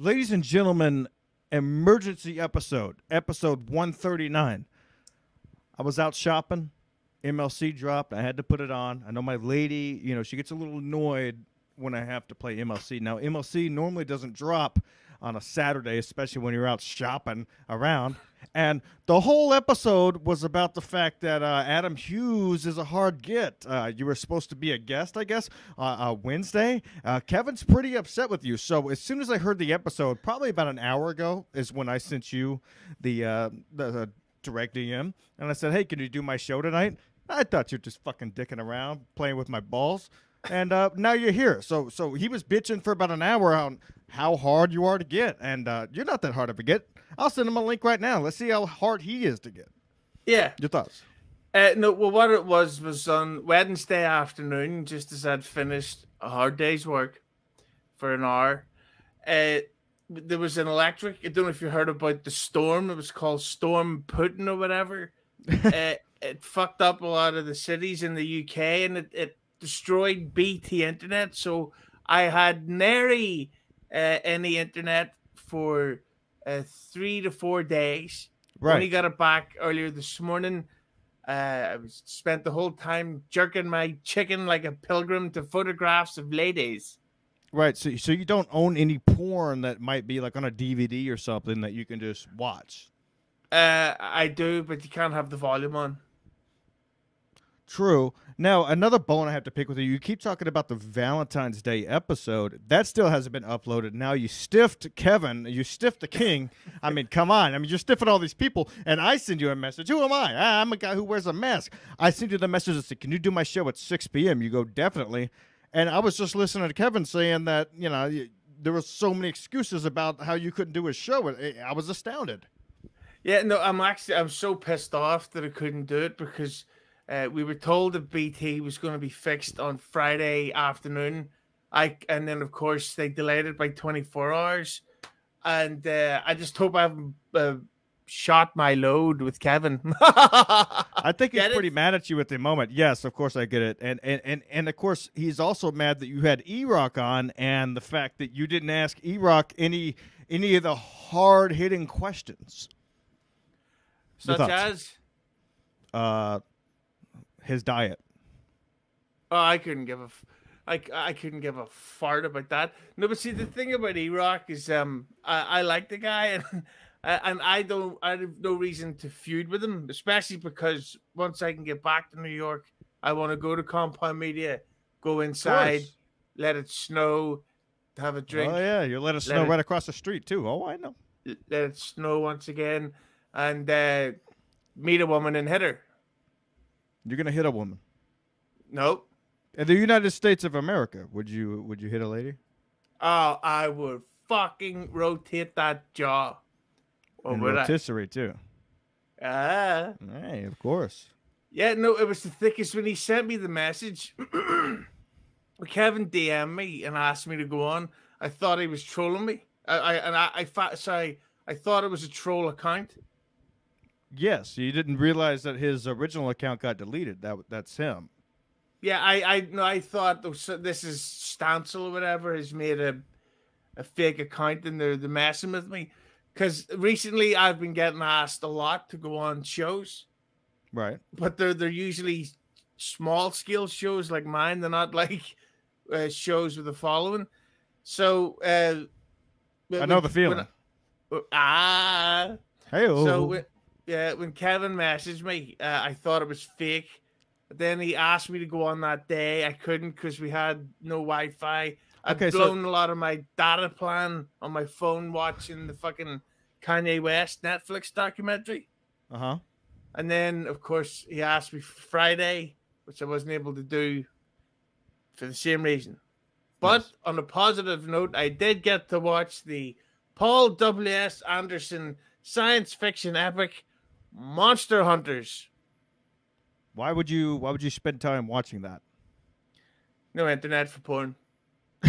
Ladies and gentlemen, emergency episode, episode 139. I was out shopping. MLC dropped. I had to put it on. I know my lady, you know, she gets a little annoyed when I have to play MLC. Now, MLC normally doesn't drop on a Saturday, especially when you're out shopping around. And the whole episode was about the fact that uh, Adam Hughes is a hard get. Uh, you were supposed to be a guest, I guess, uh, uh, Wednesday. Uh, Kevin's pretty upset with you. So as soon as I heard the episode, probably about an hour ago, is when I sent you the uh, the, the direct DM, and I said, "Hey, can you do my show tonight?" I thought you're just fucking dicking around, playing with my balls and now you're here. So so he was bitching for about an hour on how hard you are to get, and you're not that hard to get. I'll send him a link right now. Let's see how hard he is to get. Yeah. Your thoughts? Uh, no, well, what it was was on Wednesday afternoon, just as I'd finished a hard day's work for an hour. Uh, there was an electric. I don't know if you heard about the storm. It was called Storm Putin or whatever. uh, it fucked up a lot of the cities in the UK, and it, it destroyed BT internet. So I had nary uh, any internet for uh, three to four days. Right. Only got it back earlier this morning. Uh, I spent the whole time jerking my chicken like a pilgrim to photographs of ladies. Right. So so you don't own any porn that might be like on a DVD or something that you can just watch. Uh, I do, but you can't have the volume on. True. Now, another bone I have to pick with you. You keep talking about the Valentine's Day episode. That still hasn't been uploaded. Now you stiffed Kevin. You stiffed the king. I mean, come on. I mean, you're stiffing all these people, and I send you a message. Who am I? Ah, I'm a guy who wears a mask. I send you the message that said, "Can you do my show at 6 p.m.?" You go, "Definitely." And I was just listening to Kevin saying that you know there were so many excuses about how you couldn't do his show. I was astounded. Yeah, no, I'm actually I'm so pissed off that I couldn't do it because uh, we were told that BT was going to be fixed on Friday afternoon. I and then of course they delayed it by 24 hours, and uh, I just hope I haven't uh, shot my load with Kevin. I think he's Get it? pretty mad at you at the moment. Yes, of course I get it, and and and and of course he's also mad that you had E Rock on, and the fact that you didn't ask E Rock any any of the hard hitting questions. Such as, Uh, his diet. oh, I couldn't give a, f- I, I couldn't give a fart about that. No, but see, the thing about E Rock is, um, I, I like the guy, and and I don't, I have no reason to feud with him, especially because once I can get back to New York, I want to go to Compound Media, go inside, let it snow, have a drink, Oh yeah, you let us Let know it- right across the street too. Oh, I know. let it snow once again, and uh, meet a woman and hit her. You're gonna hit a woman Nope. in the United States of America. Would you would you hit a lady? Oh, I would fucking rotate that jaw. Or and would I? rotisserie too. Ah. Hey, of course. Yeah, no, it was the thickest when he sent me the message. Kevin DM'd me and asked me to go on. I thought he was trolling me. I, I and I, I fa- sorry, I thought it was a troll account. Yes, you didn't realize that his original account got deleted. That that's him. Yeah, I, I no, I thought this is Stancil or whatever has made a, a fake account and they're they're messing with me. Because recently I've been getting asked a lot to go on shows, Right. but they're they're usually small scale shows like mine. They're not like uh, shows with a following. So uh, I know the feeling. when- ah, Hey, so when, yeah, when Kevin messaged me, uh, I thought it was fake. But then he asked me to go on that day. I couldn't because we had no Wi-Fi. I'd Okay, so- blown a lot of my data plan on my phone watching the fucking Kanye West Netflix documentary. uh huh. And then, of course, he asked me for Friday, which I wasn't able to do for the same reason. But on a positive note, I did get to watch the Paul W.S. Anderson science fiction epic Monster Hunters. Why would you Why would you spend time watching that? No internet for porn.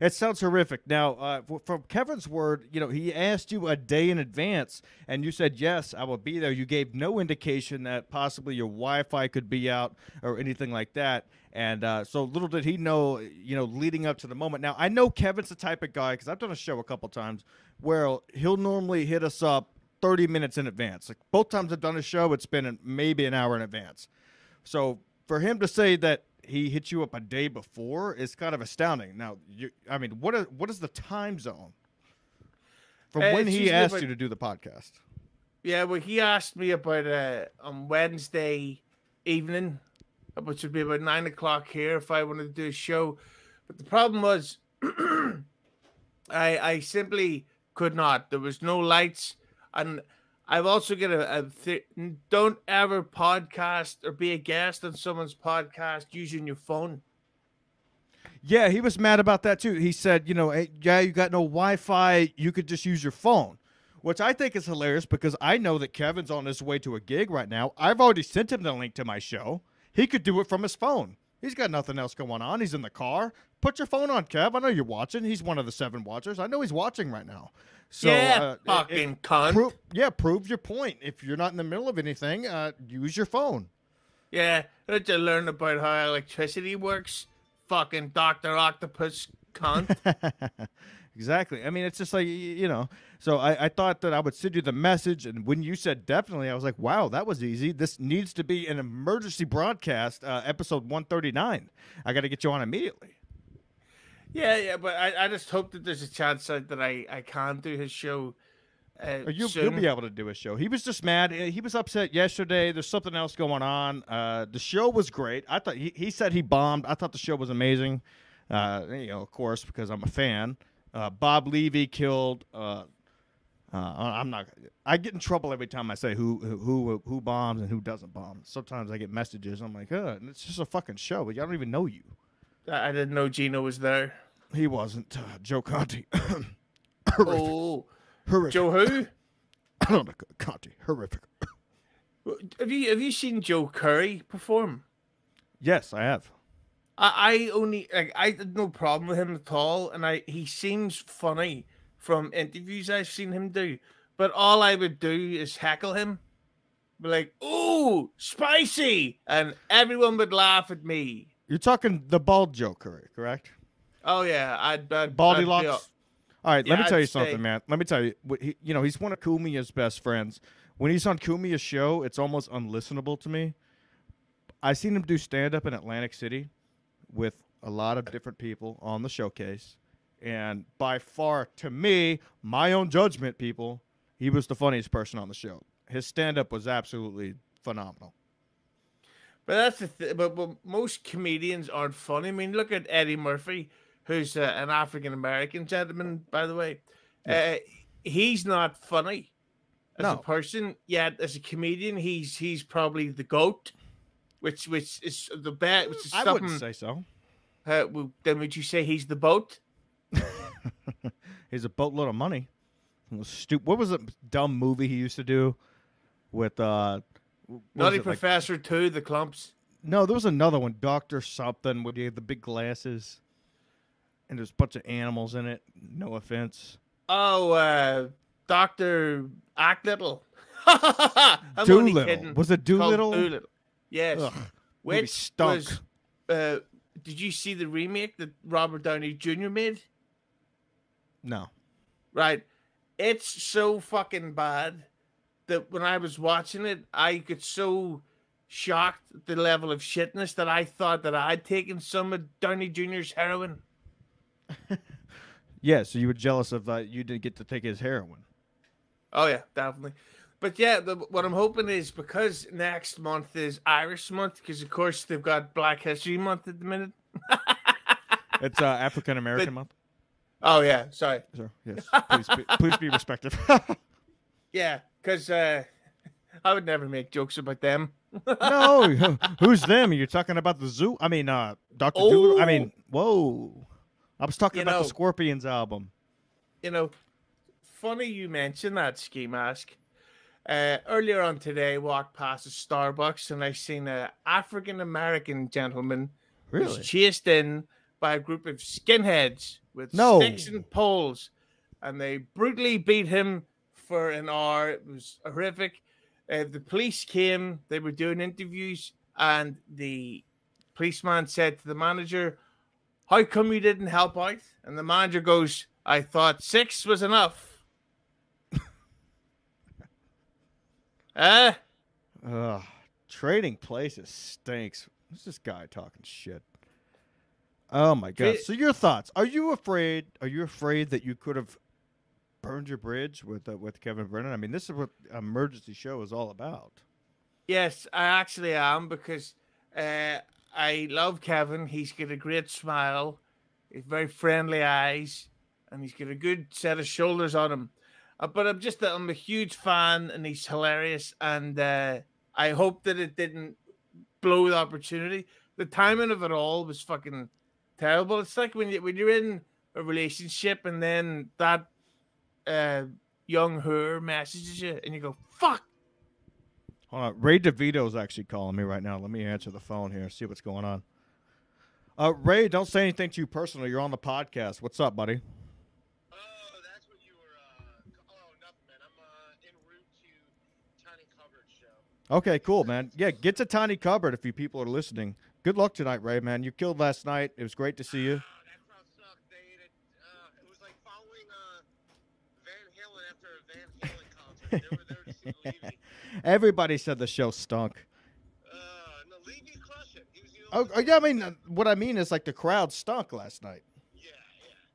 it sounds horrific. Now, uh, from Kevin's word, you know, he asked you a day in advance, and you said yes, I will be there. You gave no indication that possibly your Wi-Fi could be out or anything like that. And uh, so little did he know, you know, leading up to the moment. Now I know Kevin's the type of guy because I've done a show a couple times where he'll normally hit us up 30 minutes in advance. Like both times I've done a show, it's been maybe an hour in advance. So for him to say that he hit you up a day before is kind of astounding. Now, you, I mean, what is, what is the time zone from Uh, when he asked about- you to do the podcast? Yeah, well, he asked me about uh, on Wednesday evening, which would be about nine o'clock here, if I wanted to do a show. But the problem was, I I simply could not. There was no lights, and I've also got a, a th- don't ever podcast or be a guest on someone's podcast using your phone. Yeah, he was mad about that too. He said, you know, hey, yeah, you got no Wi-Fi, you could just use your phone, which I think is hilarious because I know that Kevin's on his way to a gig right now. I've already sent him the link to my show. He could do it from his phone. He's got nothing else going on. He's in the car. Put your phone on, Kev. I know you're watching. He's one of the seven watchers. I know he's watching right now. So, yeah, uh, fucking it- cunt. Pro- yeah, prove your point. If you're not in the middle of anything, uh, use your phone. yeah, had to learn about how electricity works. Fucking Doctor Octopus cunt. exactly. I mean, it's just like you know. So I, I thought that I would send you the message, and when you said definitely, I was like, wow, that was easy. This needs to be an emergency broadcast, uh, episode one thirty nine. I got to get you on immediately. Yeah, yeah, but I, I just hope that there's a chance that, that I, I can do his show. Uh, you, you'll be able to do a show. He was just mad. Uh, He was upset yesterday. There's something else going on. Uh, the show was great. I thought he, he said he bombed. I thought the show was amazing. Uh, you know, of course, because I'm a fan. Uh, Bob Levy killed. Uh, uh, I'm not. I get in trouble every time I say who who who bombs and who doesn't bomb. Sometimes I get messages. I'm like, uh, it's just a fucking show, but y'all don't even know you. I didn't know Gino was there. He wasn't. Uh, Joe Conti. horrific. Oh, horrific. Joe who? I don't know. Conti. Horrific. Have you have you seen Joe Currie perform? yes, I have. I, I only like I had no problem with him at all, and I he seems funny from interviews I've seen him do. But all I would do is heckle him, be like, "Ooh, spicy," and everyone would laugh at me. You're talking the bald Joe Currie, correct? Oh yeah, I'd, I'd Baldy I'd locks. up. All right, let me tell I'd you something, man. Let me tell you, he, you know, he's one of Cumia's best friends. When he's on Cumia's show, it's almost unlistenable to me. I seen him do stand up in Atlantic City with a lot of different people on the showcase, and by far, to me, my own judgment, people, he was the funniest person on the show. His stand up was absolutely phenomenal. But that's the th- but, but most comedians aren't funny. I mean, look at Eddie Murphy, who's uh, an African American gentleman, by the way. Uh, he's not funny as a person. Yet as a comedian, he's he's probably the goat, which which is the best. Which is I wouldn't say so. uh, well, then would you say he's the boat? He's a boatload of money. Stu- what was the dumb movie he used to do with uh Nutty it, like- Professor Two, the Klumps. no, there was another one, Doctor something, had the big glasses, and there's a bunch of animals in it. No offense. Oh, uh, Doctor Acknittle. I'm Dolittle. Was it Dolittle? Dolittle. Yes. Ugh, Which stunk. was, uh, did you see the remake that Robert Downey Jr. made? No. Right. It's so fucking bad that when I was watching it, I got so shocked at the level of shitness that I thought that I'd taken some of Downey Jr.'s heroin. Yeah, so you were jealous of that you didn't get to take his heroin. Oh yeah, definitely. But yeah, the, what I'm hoping is because next month is Irish month, because of course they've got Black History Month at the minute. It's uh, African American month. Oh yeah, sorry. So, yes, please be, please be respectful. Yeah, because uh, I would never make jokes about them. no, who's them? You're talking about the zoo? I mean, uh, Doctor Dolittle. I mean, whoa. I was talking about know- the Scorpions album. you know, funny you mentioned that ski mask. Uh, earlier on today, I walked past a Starbucks and I seen an African American gentleman who was chased in by a group of skinheads with No. sticks and poles, and they brutally beat him for an hour. It was horrific. Uh, the police came; they were doing interviews, and the policeman said to the manager, "How come you didn't help out?" And the manager goes, "I thought six was enough." Eh? Ugh, trading places stinks. Who's this guy talking shit? Oh my god! So your thoughts? Are you afraid? Are you afraid that you could have burned your bridge with uh, with Kevin Brennan? I mean, this is what emergency show is all about. Yes, I actually am because uh, I love Kevin. He's got a great smile, he's very friendly eyes, and he's got a good set of shoulders on him. Uh, but I'm just I'm a huge fan, and he's hilarious. And uh, I hope that it didn't blow the opportunity. The timing of it all was fucking terrible. It's like when you when you're in a relationship and then that uh, young her messages you, and you go fuck. Hold on, Ray DeVito's actually calling me right now. Let me answer the phone here. See what's going on. Uh, Ray, don't say anything too personal. You're on the podcast. What's up, buddy? Oh, that's what you were. Uh, oh, nothing, man. I'm uh, en route to Tiny Cupboard show. Okay, cool, man. Yeah, get to Tiny Cupboard if you people are listening. Good luck tonight, Ray, man. You killed last night. It was great to see you. Oh, that crowd sucked. They ate it. Uh, it was like following uh, Van Halen after a Van Halen concert. They were there to see Levy. Everybody said the show stunk. Uh, no, Levy crushed it. He was the Oh, only. oh, yeah, I mean, uh, what I mean is like the crowd stunk last night. Yeah,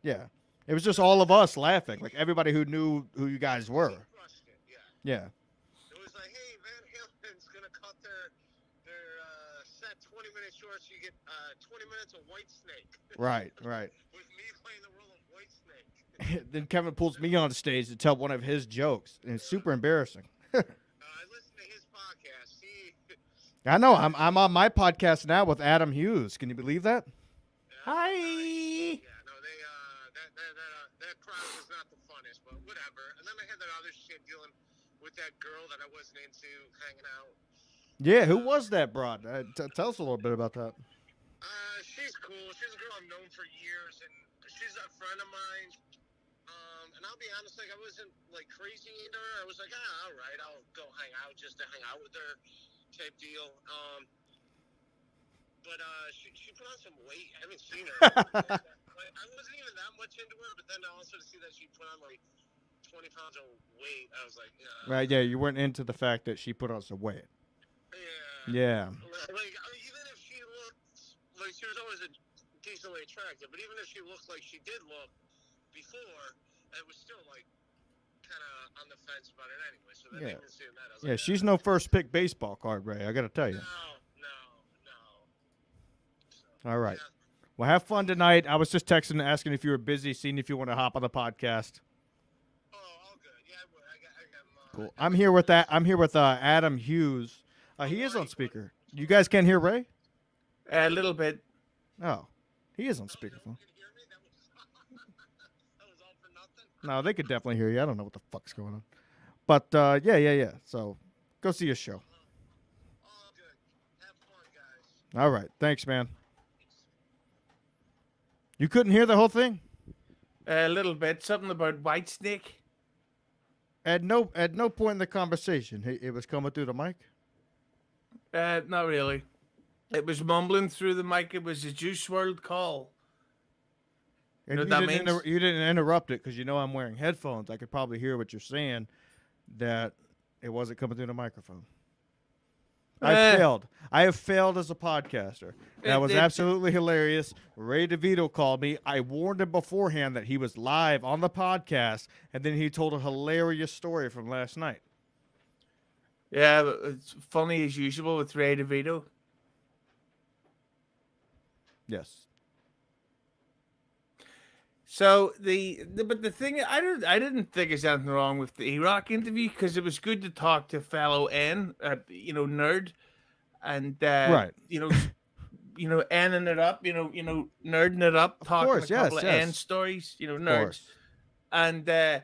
yeah. Yeah, it was just all of us laughing, like everybody who knew who you guys were. Crushed it. Yeah. Yeah, It was like, hey, Van Halen's gonna cut their their uh, set 20 minutes short, so you get uh, 20 minutes of Whitesnake. right, right. With me playing the role of Whitesnake. then Kevin pulls me on stage to tell one of his jokes, and it's super embarrassing. Uh, I listened to his podcast. I know. I'm I'm on my podcast now with Adam Hughes. Can you believe that? Hi. Yeah, no, they uh, that that that, uh, that crowd was not the funnest, but whatever. And then I had that other shit dealing with that girl that I wasn't into, hanging out. Yeah. Who was that broad? Uh, t- tell us a little bit about that. Uh, she's cool. She's a girl I've known for years, and she's a friend of mine. Um, and I'll be honest, like I wasn't like crazy into her. I was like, ah, all right, I'll go hang out just to hang out with her, type deal. Um, but uh, she she put on some weight. I haven't seen her. like, I wasn't even that much into her, but then I also to see that she put on like twenty pounds of weight, I was like, yeah, Right. Yeah. You weren't into the fact that she put on some weight. yeah. Yeah. Like I mean, even if she looked like she was always a decently attractive, but even if she looked like she did look before, it was still like kind of on the fence about it anyway. So then Yeah. even seeing that, I was Yeah. like, She's no first pick baseball card, Ray. I got to tell you. no, no, no. So, All right. yeah. Well, have fun tonight. I was just texting, asking if you were busy, seeing if you want to hop on the podcast. Oh, all good. Yeah, I. I got, I got. Uh, Cool. I'm here with that. I'm here with uh, Adam Hughes. Uh, he is on speaker. You guys can't hear Ray? A little bit. Oh, he is on oh, you speakerphone. can hear me? That was, that was all for nothing. No, they could definitely hear you. I don't know what the fuck's going on. But uh, yeah, yeah, yeah. So go see a show. All good. Have fun, guys. All right. Thanks, man. You couldn't hear the whole thing? A little bit. Something about Whitesnake. At no at no point in the conversation, it, it was coming through the mic. Uh, not really. It was mumbling through the mic. It was a Juice World call. And know you, didn't inter- you didn't interrupt it because you know I'm wearing headphones. I could probably hear what you're saying. That it wasn't coming through the microphone. I Eh. failed. I have failed as a podcaster. That was absolutely hilarious. Ray DeVito called me. I warned him beforehand that he was live on the podcast, and then he told a hilarious story from last night. Yeah, it's funny as usual with Ray DeVito. Yes. So the, the but the thing I didn't I didn't think there's anything wrong with the E-Rock interview because it was good to talk to fellow N, uh, you know, nerd, and uh, Right. you know, you know, Nning it up, you know, you know, nerding it up, talking course, a couple yes, of N stories, you know, nerds, and uh,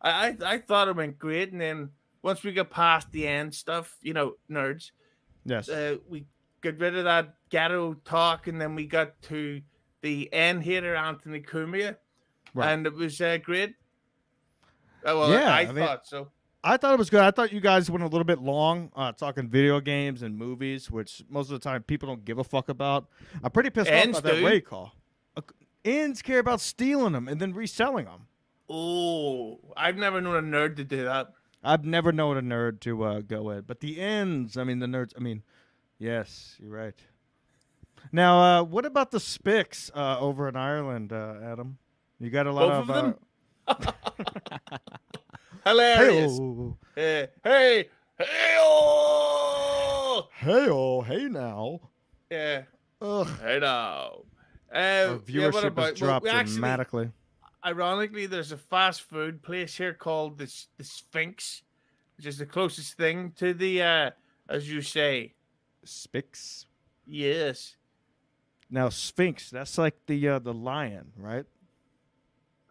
I I I thought it went great, and then once we got past the end stuff, you know, nerds, Yes. uh, we got rid of that ghetto talk, and then we got to the N hater Anthony Cumia, Right. and it was uh, great. Oh, well, Yeah, I, I mean- thought so. I thought it was good. I thought you guys went a little bit long uh, talking video games and movies, which most of the time people don't give a fuck about. I'm pretty pissed Ends off about that do. Ray call. Uh, ends care about stealing them and then reselling them. Oh, I've never known a nerd to do that. I've never known a nerd to uh, go in, but the ends. I mean, the nerds. I mean, yes, you're right. Now, uh, what about the Spicks uh, over in Ireland, uh, Adam? You got a lot Both of them? Uh, Hilarious. hey-o, Hey, hey, hey, oh! hey now. Yeah, Ugh. hey now. Uh, Our yeah, viewership about? has well, dropped we actually, dramatically. ironically, there's a fast food place here called the the Sphinx, which is the closest thing to the, uh, as you say, Spix. yes. Now Sphinx, that's like the uh, the lion, right?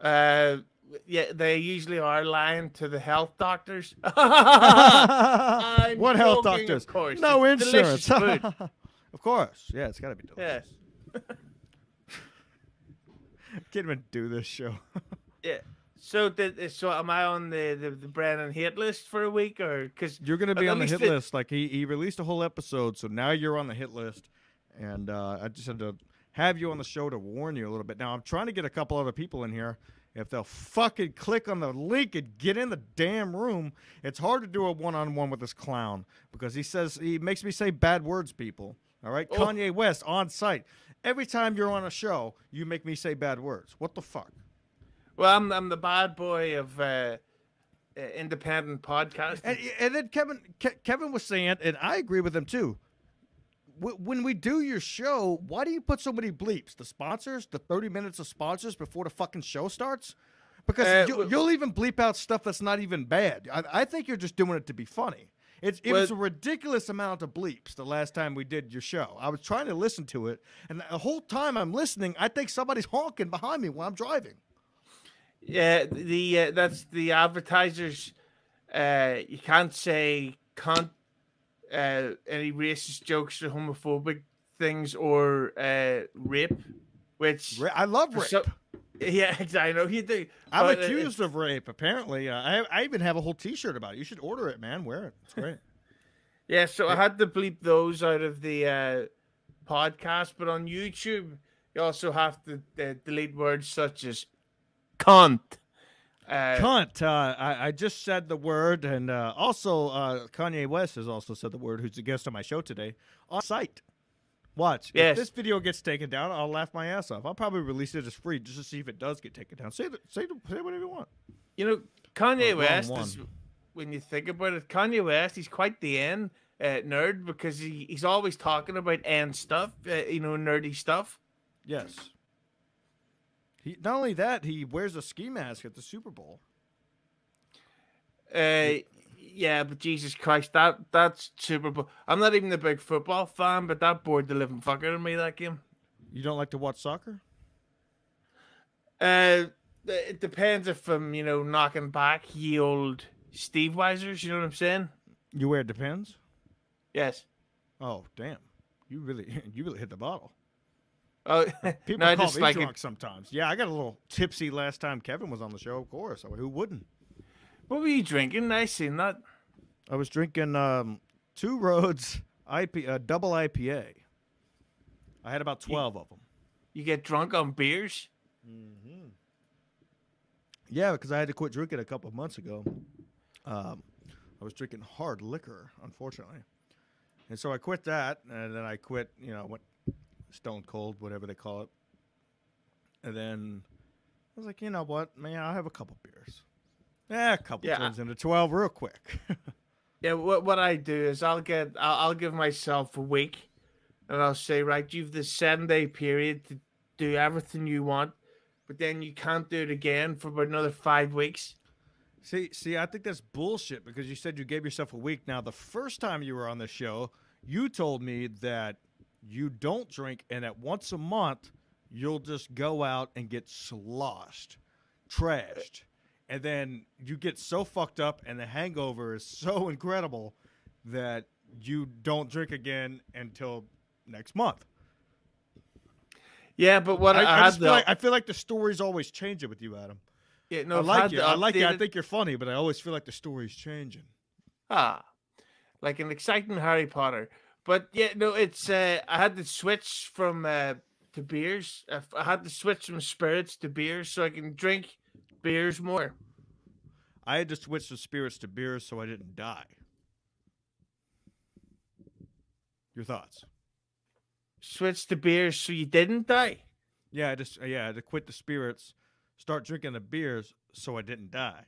Uh, yeah, they usually are lying to the health doctors. what I'm health joking, doctors? Of course, No It's insurance. food. of course. Yeah, it's got to be delicious. yes. Can't even do this show. Yeah. So did so am I on the the, the Brennan hate list for a week or because You're going to be on the hit it- list. Like he, he released a whole episode, so now you're on the hit list. And uh, I just had to have you on the show to warn you a little bit. Now I'm trying to get a couple other people in here. If they'll fucking click on the link and get in the damn room, it's hard to do a one-on-one with this clown because he says he makes me say bad words. People, all right? Oh. Kanye West on site. Every time you're on a show, you make me say bad words. What the fuck? well I'm I'm the bad boy of uh, uh, independent podcast. And, and then Kevin Ke- Kevin was saying, and I agree with him too. Wh- When we do your show, why do you put so many bleeps? The sponsors, the thirty minutes of sponsors before the fucking show starts, because Uh, you, w- you'll even bleep out stuff that's not even bad. I, I think you're just doing it to be funny. It's, it was a ridiculous amount of bleeps the last time we did your show. I was trying to listen to it, and the whole time I'm listening, I think somebody's honking behind me while I'm driving. yeah, the uh, that's the advertisers. Uh, you can't say cunt, uh, any racist jokes or homophobic things or uh, rape, which Ra- I love rape. so- yeah, exactly. I know you do. I'm but, uh, accused of rape. Apparently, uh, I I even have a whole T-shirt about it. You should order it, man. Wear it. It's great. Yeah, so I had to bleep those out of the uh, podcast, but on YouTube, you also have to uh, delete words such as cunt. Uh, Cunt. Uh, I I just said the word, and uh, also uh, Kanye West has also said the word. Who's a guest on my show today on site. Watch. Yes. If this video gets taken down, I'll laugh my ass off. I'll probably release it as free just to see if it does get taken down. Say the, say the, say whatever you want. You know, Kanye Oh, West is, when you think about it, Kanye West, he's quite the end uh, nerd because he, he's always talking about end stuff, uh, you know, nerdy stuff. Yes. He not only that he wears a ski mask at the Super Bowl. Uh, yeah, but Jesus Christ, that that's Super Bowl. I'm not even a big football fan, but that bored the living fucker in me that game. You don't like to watch soccer? Uh, it depends if I'm, you know, knocking back ye old Steve Weisers. You know what I'm saying? You wear depends. Yes. Oh damn! You really you really hit the bottle. Oh, People no, call me like it. drunk sometimes. Yeah, I got a little tipsy last time Kevin was on the show. Of course, who wouldn't? What were you drinking? I seen that. I was drinking um, two roads IP, uh, double IPA. I had about twelve of them. You get drunk on beers. Mm-hmm. Yeah, because I had to quit drinking a couple of months ago. Um, I was drinking hard liquor, unfortunately, and so I quit that, and then I quit. You know, went stone cold, whatever they call it, and then I was like, you know what, man, I'll have a couple beers. Yeah, a couple Yeah. turns into twelve real quick. Yeah, what what I do is I'll get I'll, I'll give myself a week, and I'll say right, you've this seven day period to do everything you want, but then you can't do it again for about another five weeks. See, see, I think that's bullshit because you said you gave yourself a week. Now, the first time you were on the show, you told me that you don't drink, and that once a month you'll just go out and get sloshed, trashed, and then you get so fucked up, and the hangover is so incredible that you don't drink again until next month. Yeah, but what I, I, I just the feel like, I feel like the story's always changing with you, Adam. Yeah, no, I like you. I like you. I think you're funny, but I always feel like the story's changing. Ah, like an exciting Harry Potter. But yeah, no, it's uh, I had to switch from uh, to beers. I had to switch from spirits to beers so I can drink beers more. I had to switch the spirits to beers so I didn't die. Your thoughts? Switch to beers so you didn't die. Yeah, I just yeah, I had to quit the spirits, start drinking the beers so I didn't die.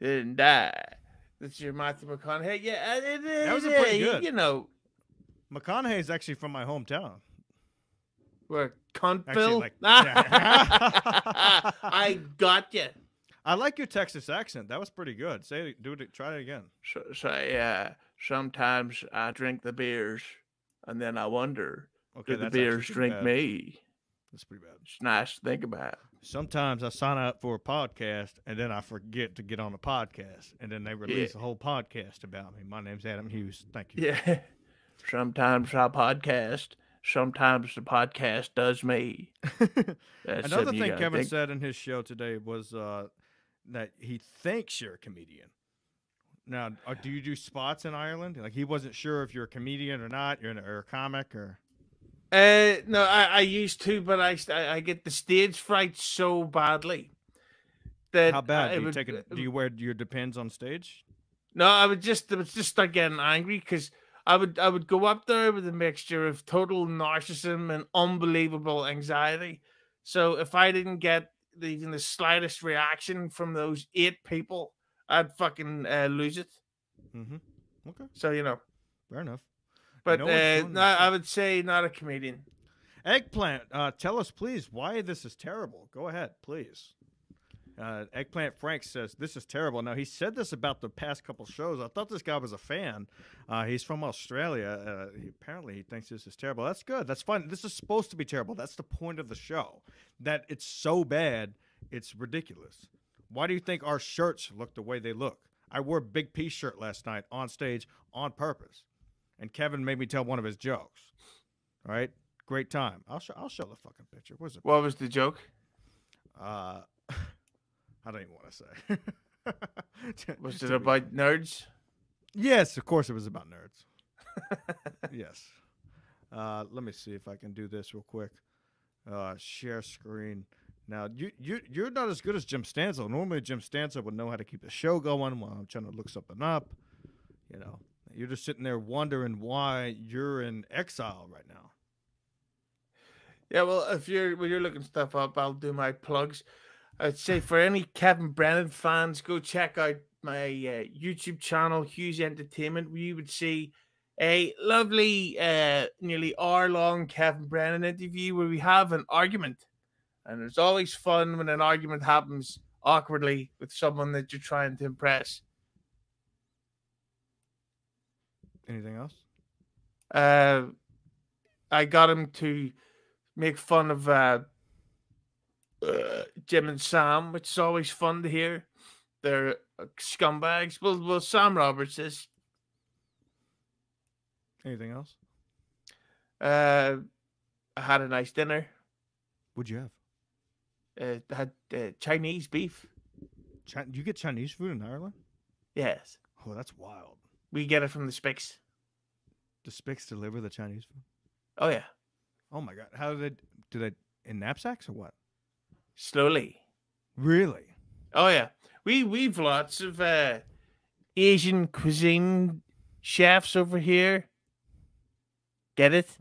Didn't die. That's your Matthew McConaughey. Yeah, uh, it, it, That was a yeah, pretty you- good. You know, McConaughey is actually from my hometown. we're Cuntville. Like- yeah. I got you. I like your Texas accent. That was pretty good. Say it, do it. Try it again. So, so yeah, uh, sometimes I drink the beers, and then I wonder, Okay, do the beers drink bad. me? That's pretty bad. It's nice to think about. Sometimes I sign up for a podcast and then I forget to get on the podcast, and then they release a whole podcast about me. My name's Adam Hughes. Thank you. Yeah. Sometimes I podcast. Sometimes the podcast does me. That's Another thing Kevin think- said in his show today was uh, that he thinks you're a comedian. Now, uh, do you do spots in Ireland? Like he wasn't sure if you're a comedian or not. You're an, or a comic or Uh, no, I, I used to, but I, I get the stage fright so badly that how bad? I Do you would- take it? Do you wear your depends on stage? No, I would just I would just start getting angry because I would I would go up there with a mixture of total narcissism and unbelievable anxiety. So if I didn't get the, even the slightest reaction from those eight people, I'd fucking uh, lose it. Mm-hmm. Okay, So you know, fair enough. But what's uh, doing no, this? I would say not a comedian. Eggplant, uh, tell us please why this is terrible. Go ahead, please. Uh, Eggplant Frank says this is terrible. Now he said this about the past couple shows. I thought this guy was a fan. Uh, he's from Australia. Uh, he, apparently he thinks this is terrible. That's good. That's fine. This is supposed to be terrible. That's the point of the show. That it's so bad, it's ridiculous. Why do you think our shirts look the way they look? I wore a big P shirt last night on stage on purpose, and Kevin made me tell one of his jokes. All right, great time. I'll show. I'll show the fucking picture. It? What was the joke? Uh, I don't even want to say. Was it about nerds? Yes, of course it was about nerds. yes. Uh, let me see if I can do this real quick. Uh, share screen. Now you you you're not as good as Jim Stanzel. Normally Jim Stanzel would know how to keep the show going while I'm trying to look something up. You know, you're just sitting there wondering why you're in exile right now. Yeah, well, if you're when you're looking stuff up, I'll do my plugs. I'd say for any Kevin Brennan fans, go check out my uh, YouTube channel, Hughes Entertainment, where you would see a lovely, uh, nearly hour-long Kevin Brennan interview where we have an argument, and it's always fun when an argument happens awkwardly with someone that you're trying to impress. Anything else? Uh, I got him to make fun of uh, uh, Jim and Sam, which is always fun to hear. They're scumbags. Well, well, Sam Roberts is. Anything else? Uh, I had a nice dinner. What'd you have? Uh, had uh, Chinese beef. Chi- you get Chinese food in Ireland? Yes, Oh, that's wild. We get it from the Spicks. The Spix deliver the Chinese food? Oh yeah, Oh my god! How do they do they in knapsacks or what? slowly. Really? Oh yeah, we we've lots of uh, Asian cuisine chefs over here. Get it?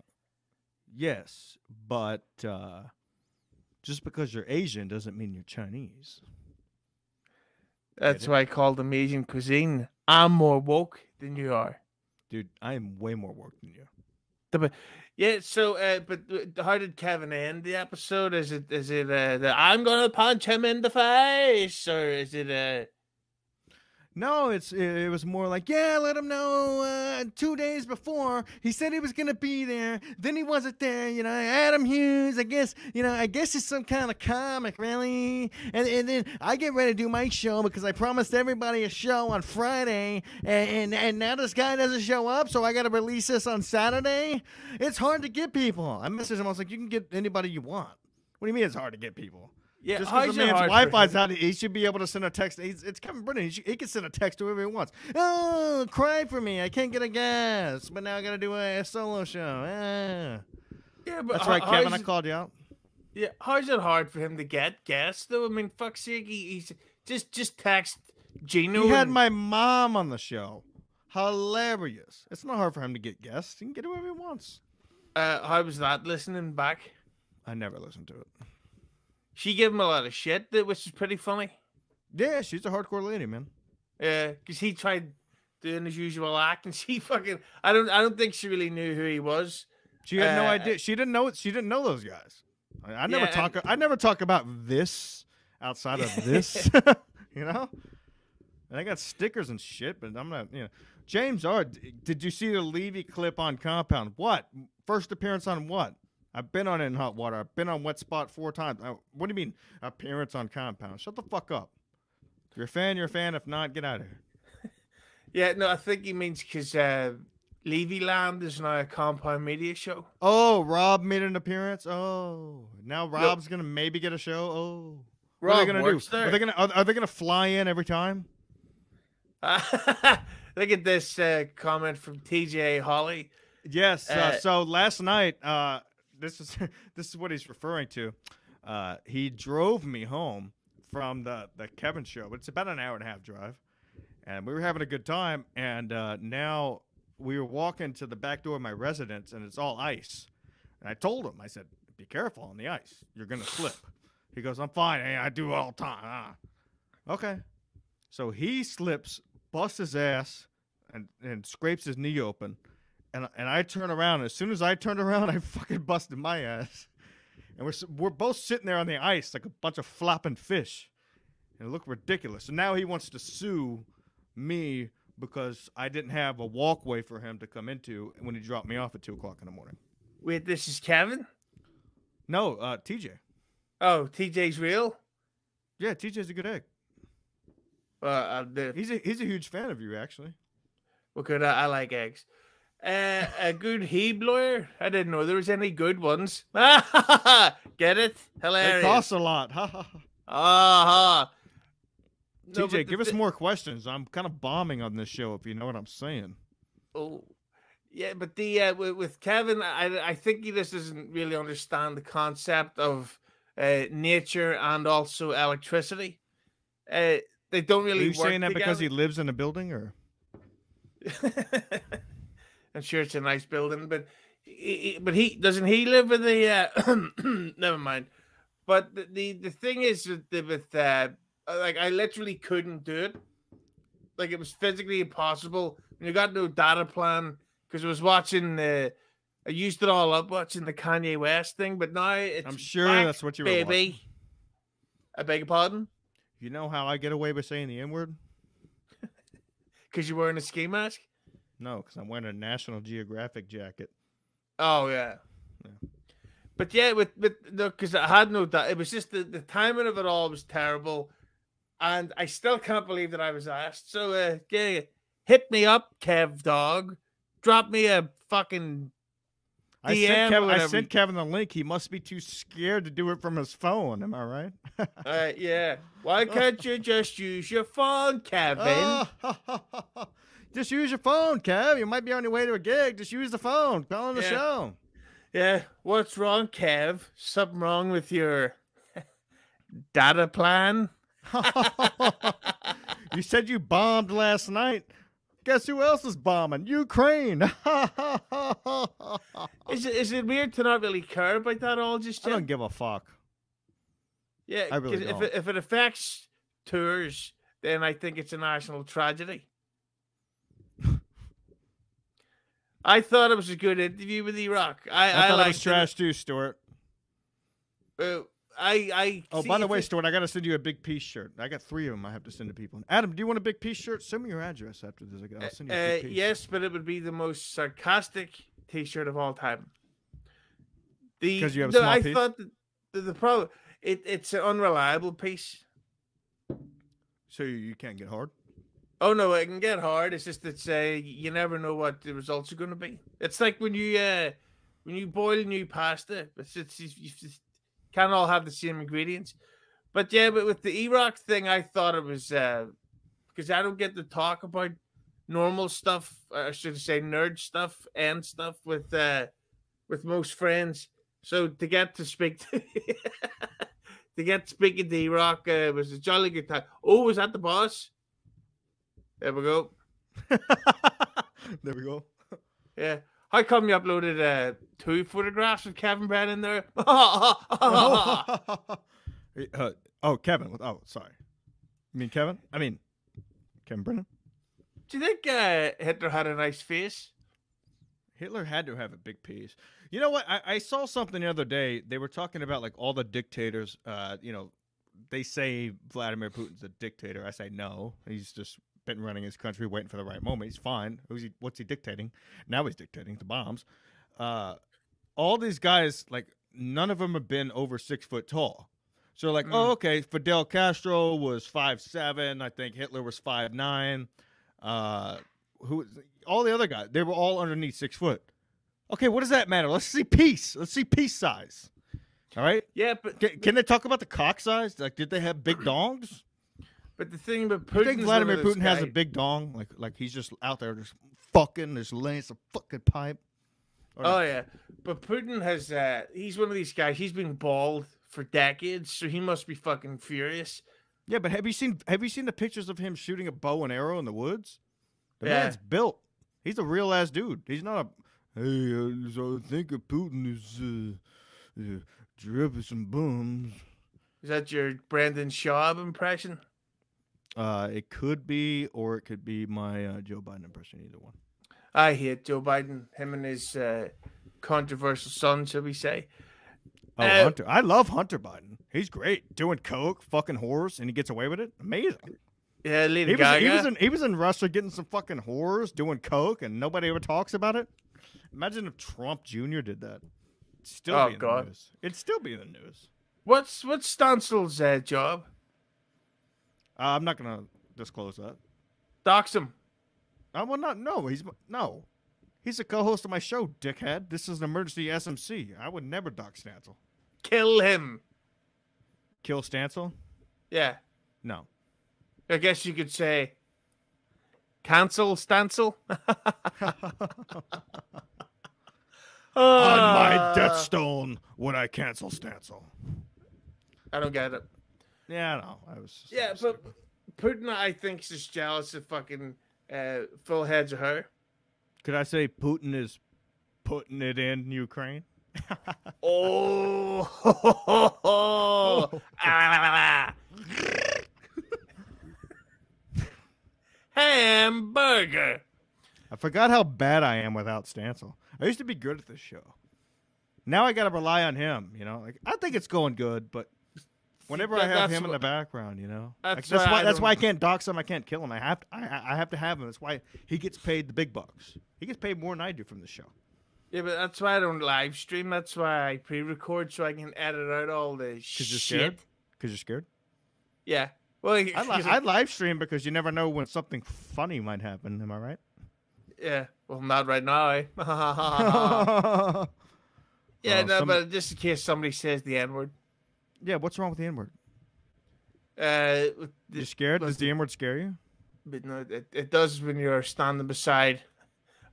Yes, but uh, just because you're Asian doesn't mean you're Chinese. That's why I call them Asian cuisine. I'm more woke than you are. Dude, I am way more work than you. Yeah. So, uh, but uh, how did Kevin end the episode? Is it is it uh, the I'm gonna punch him in the face, or is it uh? No, it's it was more like, yeah, let him know uh, two days before he said he was gonna be there. Then he wasn't there. You know, Adam Hughes. I guess you know. I guess he's some kind of comic, really. And and then I get ready to do my show because I promised everybody a show on Friday, and and, and now this guy doesn't show up, so I got to release this on Saturday. It's hard to get people. I messaged him. I was like, you can get anybody you want. What do you mean it's hard to get people? Yeah, Just because it man's Wi-Fi's out, he should be able to send a text. He's, it's Kevin Brennan. He, should, he can send a text to whoever he wants. Oh, cry for me. I can't get a gas, but now I got to do a, a solo show. Ah. Yeah, but That's how- right, Kevin. I called you out. Yeah, how's it hard for him to get guests though? I mean, fuck's sake, he, he's just just text Gino. He had and- my mom on the show. Hilarious. It's not hard for him to get guests. He can get whoever he wants. Uh, how was that listening back? I never listened to it. She gave him a lot of shit, that- which is pretty funny. Yeah, she's a hardcore lady, man. Yeah, because he tried doing his usual act, and she fucking. I don't. I don't think she really knew who he was. She had no Uh, idea. She didn't know. She didn't know those guys. I, I never Yeah, talk. I never talk about this outside of this. you know. And I got stickers and shit, but I'm not. You know, James R. Did you see the Levy clip on Compound? What first appearance on what? I've been on it in hot water. I've been on wet spot four times. Uh, what do you mean appearance on Compound? Shut the fuck up. If you're a fan, you're a fan. If not, get out of here. Yeah, no, I think he means because uh, Levy Land is now a compound media show. Oh, Rob made an appearance. Oh, now Rob's gonna maybe get a show. Oh, what are they gonna do? there. Are they gonna are, are they gonna fly in every time? Look at this uh, comment from TJ Holly. Yes. Uh, Uh, so last night, uh, this is this is what he's referring to. Uh, he drove me home from the the Kevin show. But it's about an hour and a half drive, and we were having a good time. And uh, now we were walking to the back door of my residence, and it's all ice. And I told him, I said, "Be careful on the ice. You're gonna slip." He goes, "I'm fine. Hey, I do all the time." Ah. Okay. So he slips, busts his ass, and and scrapes his knee open and and I turn around. As soon as I turned around, I fucking busted my ass. And we're we're both sitting there on the ice like a bunch of flopping fish, and it looked ridiculous. So now he wants to sue me because I didn't have a walkway for him to come into when he dropped me off at two o'clock in the morning. Wait, this is Kevin? No, uh, TJ. Oh, TJ's real? Yeah, TJ's a good egg. Uh, uh, the, He's a he's a huge fan of you, actually. what good? I, I like eggs. Uh, a good Hebe lawyer? I didn't know there was any good ones. Get it? They Hilarious. cost a lot. Ha ha. Uh-huh. No, TJ, give the us more questions. I'm kind of bombing on this show, if you know what I'm saying. Oh, yeah, but the uh, with, with Kevin, I I think he just doesn't really understand the concept of uh, nature and also electricity. Uh, they don't Are really. you saying that work because he lives in a building, or? I'm sure it's a nice building, but he, but he doesn't he live with the uh, never mind. But the, the the thing is with the, with uh, like I literally couldn't do it. Like it was physically impossible. When you got no data plan because I was watching the. I used it all up watching the Kanye West thing, but now it's I'm sure back, that's what you were baby. watching. I beg your pardon, You know how I get away with saying the N word? because you're wearing a ski mask. No, because I'm wearing a National Geographic jacket. Oh yeah. Yeah. But yeah, with with no, because I had no doubt. It was just the, the timing of it all was terrible, and I still can't believe that I was asked. So uh, yeah, hit me up, Kev Dog. Drop me a fucking. I DM sent, or Kevin, I sent Kevin the link. He must be too scared to do it from his phone. Am I right? Uh, yeah. Why can't you just use your phone, Kevin? Just use your phone, Kev. You might be on your way to a gig. Just use the phone. Call on the Yeah. show. Yeah. What's wrong, Kev? Something wrong with your data plan? you said you bombed last night. Guess who else is bombing? Ukraine. Is it is it weird to not really care about that all just yet? don't give a fuck. Yeah, I really 'cause if don't. it, if it affects tours, then I think it's a national tragedy. I thought it was a good interview with E Rock. I, I, I, thought it was trash too, Stuart. Uh, I I Oh, by the way, it- Stuart, I got to send you a big piece shirt. I got three of them. I have to send to people. Adam, do you want a big piece shirt? Send me your address after this. I'll send you a uh, yes, but it would be the most sarcastic T-shirt of all time. Because you have a no, small I piece? thought the, the problem it, it's an unreliable piece. So you, you can't get hard. Oh no, it can get hard. It's just that uh, you never know what the results are going to be. It's like when you uh, when you boil new pasta. It's it's you, you just can't all have the same ingredients. But yeah, but with the Iraq thing, I thought it was uh because I don't get to talk about normal stuff, I should say nerd stuff and stuff with uh with most friends. So to get to speak to to get speaking to Iraq uh, was a jolly good time. Oh, was that the boss? There we go. there we go. Yeah. How come you uploaded uh, two photographs of Kevin Brennan there? uh, oh, Kevin. Oh, sorry. You mean Kevin? I mean, Kevin Brennan? Do you think uh, Hitler had a nice face? Hitler had to have a big piece. You know what? I, I, saw something the other day. They were talking about like all the dictators. Uh, you know, they say Vladimir Putin's a dictator. I say no. He's just been running his country, waiting for the right moment. He's fine. Who's he? What's he dictating? Now he's dictating the bombs. Uh, all these guys, like none of them have been over six foot tall. So like, mm. oh, okay, Fidel Castro was five seven. I think Hitler was five nine. Uh, who? All the other guys, they were all underneath six foot. Okay, what does that matter? Let's see peace. Let's see peace size. All right. Yeah, but can, can they talk about the cock size? Like, did they have big dongs? But the thing about Putin, think Vladimir Putin guy... has a big dong, like like he's just out there just fucking, just laying some fucking pipe. Or oh yeah, but Putin has uh he's one of these guys. He's been bald for decades, so he must be fucking furious. Yeah, but have you seen have you seen the pictures of him shooting a bow and arrow in the woods? The yeah. man's built. He's a real ass dude. He's not a. Hey, uh, so I think of Putin is uh, uh, dripping some bums. Is that your Brandon Schaub impression? Uh, it could be, or it could be my uh, Joe Biden impression. Either one. I hate Joe Biden. Him and his uh, controversial son, shall we say? Oh, uh, Hunter! I love Hunter Biden. He's great, doing coke, fucking whores, and he gets away with it. Amazing. Yeah, Lady he Gaga. Was, he was in he was in Russia getting some fucking whores, doing coke, and nobody ever talks about it. Imagine if Trump Jr. did that. It'd still oh, be in God. the news. It'd still be in the news. What's what's Stansel's uh, job? Uh, I'm not gonna disclose that. Dox him. I will not. No, he's no. He's a co-host of my show, dickhead. This is an emergency SMC. I would never dox Stancil. Kill him. Kill Stancil? Yeah. No. I guess you could say cancel Stancil. On my uh, death stone would I cancel Stancil. I don't get it. Yeah, I know. I was. Yeah, but Putin, I think, is just jealous of fucking uh, full heads of hair. Could I say Putin is putting it in Ukraine? oh, oh. hamburger. I forgot how bad I am without Stancil. I used to be good at this show. Now I got to rely on him. You know, like I think it's going good, but Whenever I have him in the background, you know, that's, that's why, why that's why I can't dox him. I can't kill him. I have to, I, I have to have him. That's why he gets paid the big bucks. He gets paid more than I do from the show. Yeah, but that's why I don't live stream. That's why I pre-record so I can edit out all the shit. You're scared? Because you're scared. Yeah. Well, I, li- I live stream because you never know when something funny might happen. Am I right? Yeah. Well, not right now. Eh? yeah, no, some... but just in case somebody says the N word. Yeah, what's wrong with the N word? Uh, you scared? Does the N word scare you? But no, it, it does when you're standing beside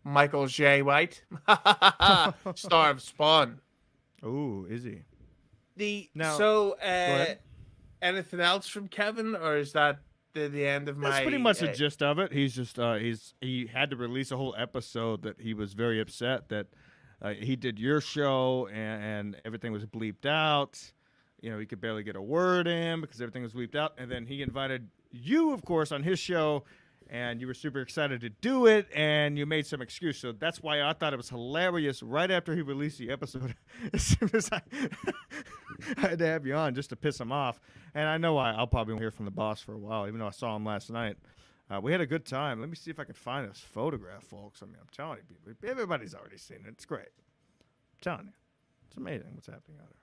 Michael Jai White, star of Spawn. Oh, is he? The now, so uh, anything else from Kevin, or is that the, the end of my? That's pretty much uh, the gist of it. He's just uh, he's he had to release a whole episode that he was very upset that uh, he did your show and, and everything was bleeped out you know, he could barely get a word in because everything was weeped out. And then he invited you, of course, on his show, and you were super excited to do it, and you made some excuse. So that's why I thought it was hilarious. Right after he released the episode, as soon as I, I had to have you on just to piss him off. And I know I, will probably hear from the boss for a while, even though I saw him last night. Uh, we had a good time. Let me see if I can find this photograph, folks. I mean, I'm telling you, everybody's already seen it. It's great. I'm telling you, it's amazing what's happening out there.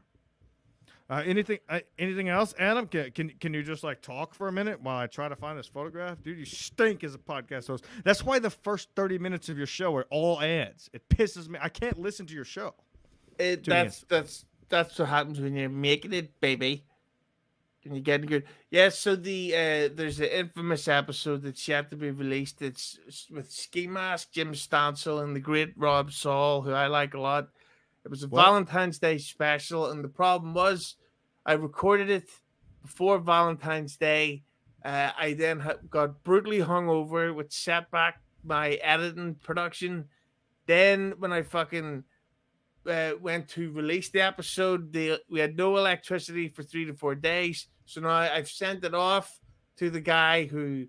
Uh, anything, uh, anything else, Adam? Can, can can you just like talk for a minute while I try to find this photograph, dude? You stink as a podcast host. That's why the first thirty minutes of your show are all ads. It pisses me. I can't listen to your show. It, that's that's that's what happens when you're making it, baby. and you're getting good. Yeah, so the uh, there's an infamous episode that's yet to be released. It's with Ski Mask, Jim Stansel, and the great Rob Saul, who I like a lot. It was a What? Valentine's Day special, and the problem was I recorded it before Valentine's Day. Uh, I then got brutally hungover, which set back my editing production. Then when I fucking uh, went to release the episode, the, we had no electricity for three to four days. So now I've sent it off to the guy who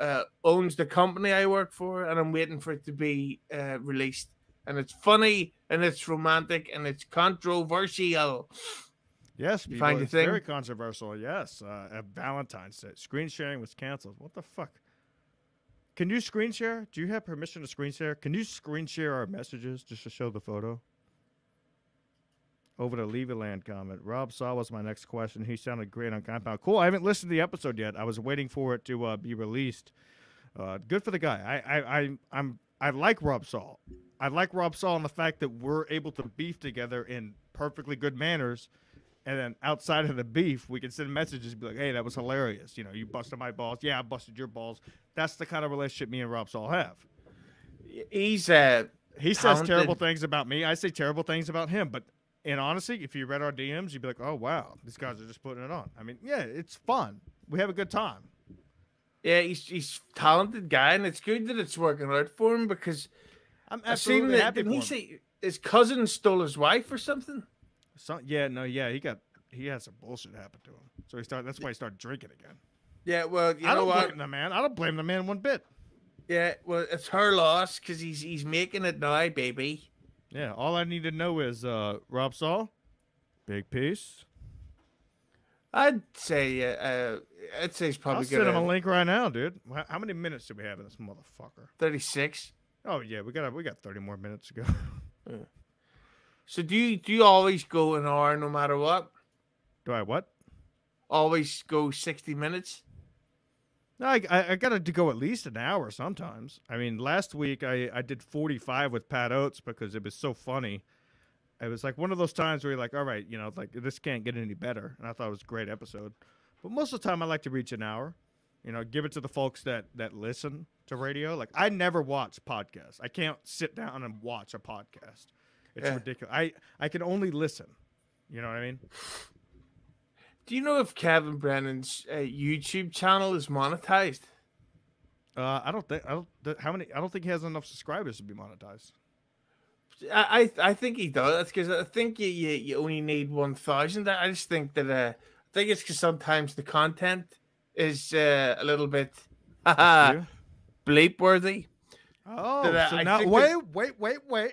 uh, owns the company I work for, and I'm waiting for it to be uh, released. And it's funny, and it's romantic, and it's controversial. Yes, You people, find your thing? very controversial. Yes, uh, at Valentine's Day, screen sharing was canceled. What the fuck? Can you screen share? Do you have permission to screen share? Can you screen share our messages just to show the photo? Over to Levy Land comment. Rob Saul was my next question. He sounded great on Compound. Cool. I haven't listened to the episode yet. I was waiting for it to uh, be released. Uh, good for the guy. I, I, I, I'm, I like Rob Saul. I like Rob Saul and the fact that we're able to beef together in perfectly good manners and then outside of the beef, we can send messages and be like, hey, that was hilarious. You know, you busted my balls. Yeah, I busted your balls. That's the kind of relationship me and Rob Saul have. He's uh, He says Talented. terrible things about me. I say terrible things about him. But in honesty, if you read our DMs, you'd be like, oh, wow, these guys are just putting it on. I mean, yeah, it's fun. We have a good time. yeah, he's he's a talented guy, and it's good that it's working out for him because I'm I've seen absolutely that. happy Didn't he him. say his cousin stole his wife or something? So, yeah, no, yeah, he got he had some bullshit happen to him. So he started. That's why he started drinking again. Yeah, well, you I know don't what? blame the man. I don't blame the man one bit. Yeah, well, it's her loss because he's he's making it now, baby. Yeah, all I need to know is uh, Rob Saul, big piece. I'd say, uh, uh I'd say he's probably I'll send him a link right now, dude. How- How many minutes do we have in this motherfucker? thirty-six. Oh yeah, we got we got thirty more minutes to go. So do you do you always go an hour no matter what? do I what? Always go sixty minutes. No, I, I, I got to go at least an hour sometimes. I mean, last week I, I did 45 with Pat Oates because it was so funny. It was like one of those times where you're like, all right, you know, like this can't get any better. And I thought it was a great episode. But most of the time I like to reach an hour. You know, give it to the folks that, that listen to radio. Like I never watch podcasts. I can't sit down and watch a podcast. It's Yeah. ridiculous. I, I can only listen. You know what I mean? Do you know if Kevin Brennan's uh, YouTube channel is monetized? Uh, I don't think I don't. How many? I don't think he has enough subscribers to be monetized. I I, I think he does because I think you, you you only need one thousand. I just think that uh, I think it's because sometimes the content is uh, a little bit bleep worthy. Oh, that so now wait, that- wait, wait, wait.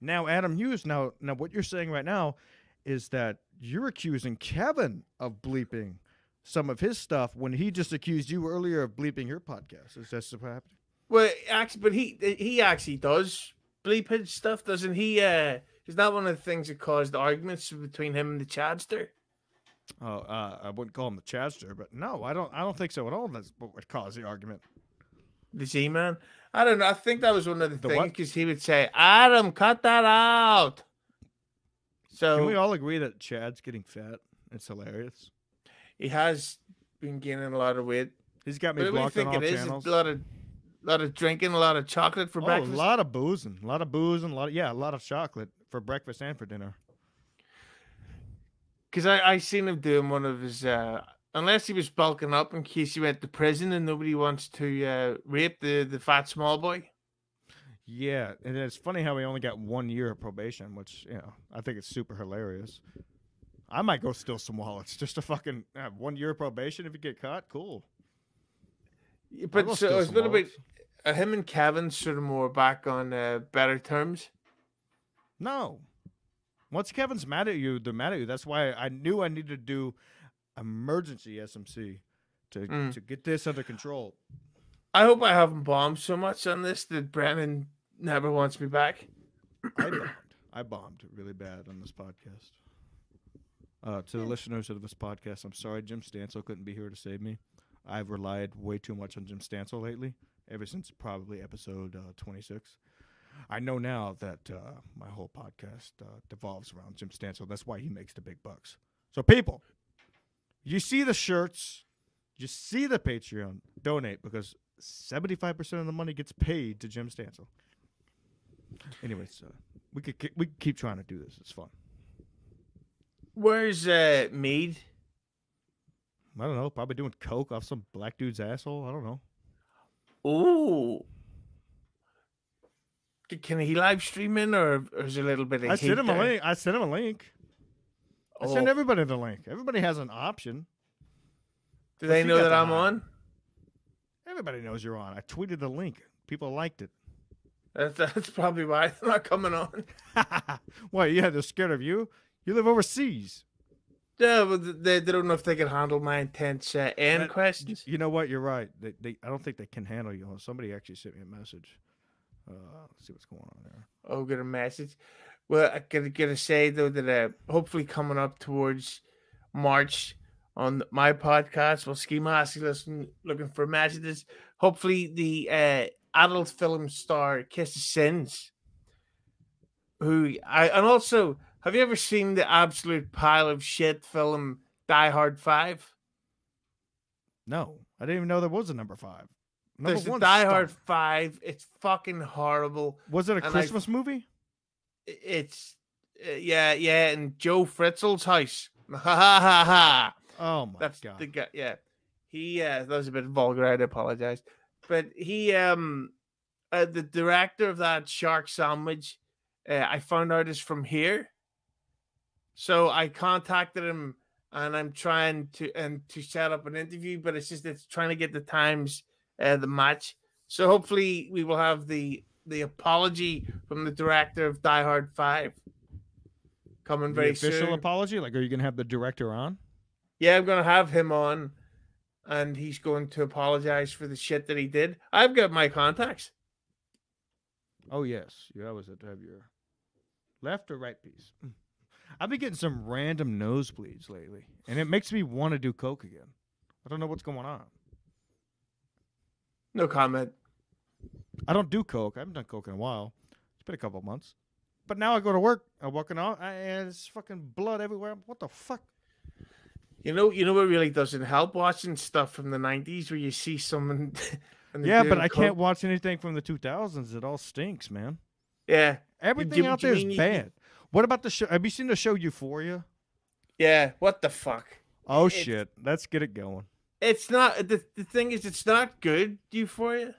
Now, Adam Hughes. Now, now, what you're saying right now is that you're accusing Kevin of bleeping some of his stuff when he just accused you earlier of bleeping your podcast. Is that what happened? Well, actually, but he he actually does bleep his stuff, doesn't he? Uh, is that one of the things that caused arguments between him and the Chadster? Oh, uh, I wouldn't call him the Chadster, but no, I don't. I don't think so at all. That's what would cause the argument. The Z Man. I don't know. I think that was one of the, The things because he would say, "Adam, cut that out." So Can we all agree that Chad's getting fat? It's hilarious. he has been gaining a lot of weight. He's got me what do blocked on all it is? channels. A lot of, lot of drinking, a lot of chocolate for oh, breakfast. a lot of boozing, a lot of booze, and a lot of yeah, a lot of chocolate for breakfast and for dinner. Because I I seen him doing one of his. uh Unless he was bulking up in case he went to prison and nobody wants to uh, rape the, the fat small boy. Yeah, and it's funny how he only got one year of probation, which you know I think it's super hilarious. I might go steal some wallets just to fucking have one year of probation. If you get caught, cool. Yeah, But so it's a little bit. Uh, him and Kevin sort of more back on uh, better terms. No, once Kevin's mad at you, they're mad at you. That's why I knew I needed to do emergency SMC to Mm. to get this under control. I hope I haven't bombed so much on this that Brennan never wants me back. I bombed. I bombed really bad on this podcast. Uh, to the listeners of this podcast, I'm sorry Jim Stansel couldn't be here to save me. I've relied way too much on Jim Stansel lately, ever since probably episode uh, 26. I know now that uh, my whole podcast uh, devolves around Jim Stansel. That's why he makes the big bucks. So, people, You see the shirts, you see the Patreon. Donate because seventy-five percent of the money gets paid to Jim Stansel. Anyways, uh, we could ke- we could keep trying to do this. It's fun. Where's uh Mead? I don't know. Probably doing coke off some black dude's asshole. I don't know. Ooh. Can he live stream in or, or is a little bit of I sent him a there? link. I sent him a link. I send Oh, everybody the link. Everybody has an option. Do they know that I'm on? Everybody knows you're on. I tweeted the link. People liked it. That's, that's probably why they're not coming on. Why? Yeah, they're scared of you. You live overseas. Yeah, but they, they don't know if they can handle my intense uh, That- questions. You know what? You're right. They, they, I don't think they can handle you. Somebody actually sent me a message. Uh, let's see what's going on there. Oh, get a message. Well, I gotta, gotta say though that uh, hopefully coming up towards March on my podcast, well, Ski Mask listen looking for messages. Hopefully, the uh, adult film star Kiss Sins, who I and also have you ever seen the absolute pile of shit film Die Hard Five? No, I didn't even know there was a number five. Number There's the one Die. Hard Five. It's fucking horrible. Was it a and I- Christmas movie? It's uh, yeah, yeah, in Joe Fritzl's house. Ha ha ha ha. Oh my That's god! the guy. Yeah, he. Uh, that was a bit vulgar. I apologize, but he, um, uh, the director of that Shark Sandwich, uh, I found out is from here. So I contacted him, and I'm trying to and to set up an interview, but it's just it's trying to get the times, uh, the match. So hopefully we will have the the apology from the director of Die Hard Five coming The very official soon. apology? Like, are you gonna have the director on? Yeah, I'm gonna have him on, and he's going to apologize for the shit that he did. I've got my contacts. Oh yes, you always have to have your left or right piece. I've been getting some random nosebleeds lately, and it makes me want to do coke again. I don't know what's going on. No comment. I don't do coke. I haven't done coke in a while. It's been a couple months. But now I go to work. I'm walking out, I- and there's fucking blood everywhere. What the fuck? You know, you know what really doesn't help watching stuff from the '90s where you see someone. and Yeah, but I can't watch anything from the 2000s. It all stinks, man. Yeah, Everything do- out there is mean you bad. What about the show? Have you seen the show Euphoria? yeah. What the fuck? Oh It's- shit! Let's get it going. It's not the the thing is it's not good. Euphoria.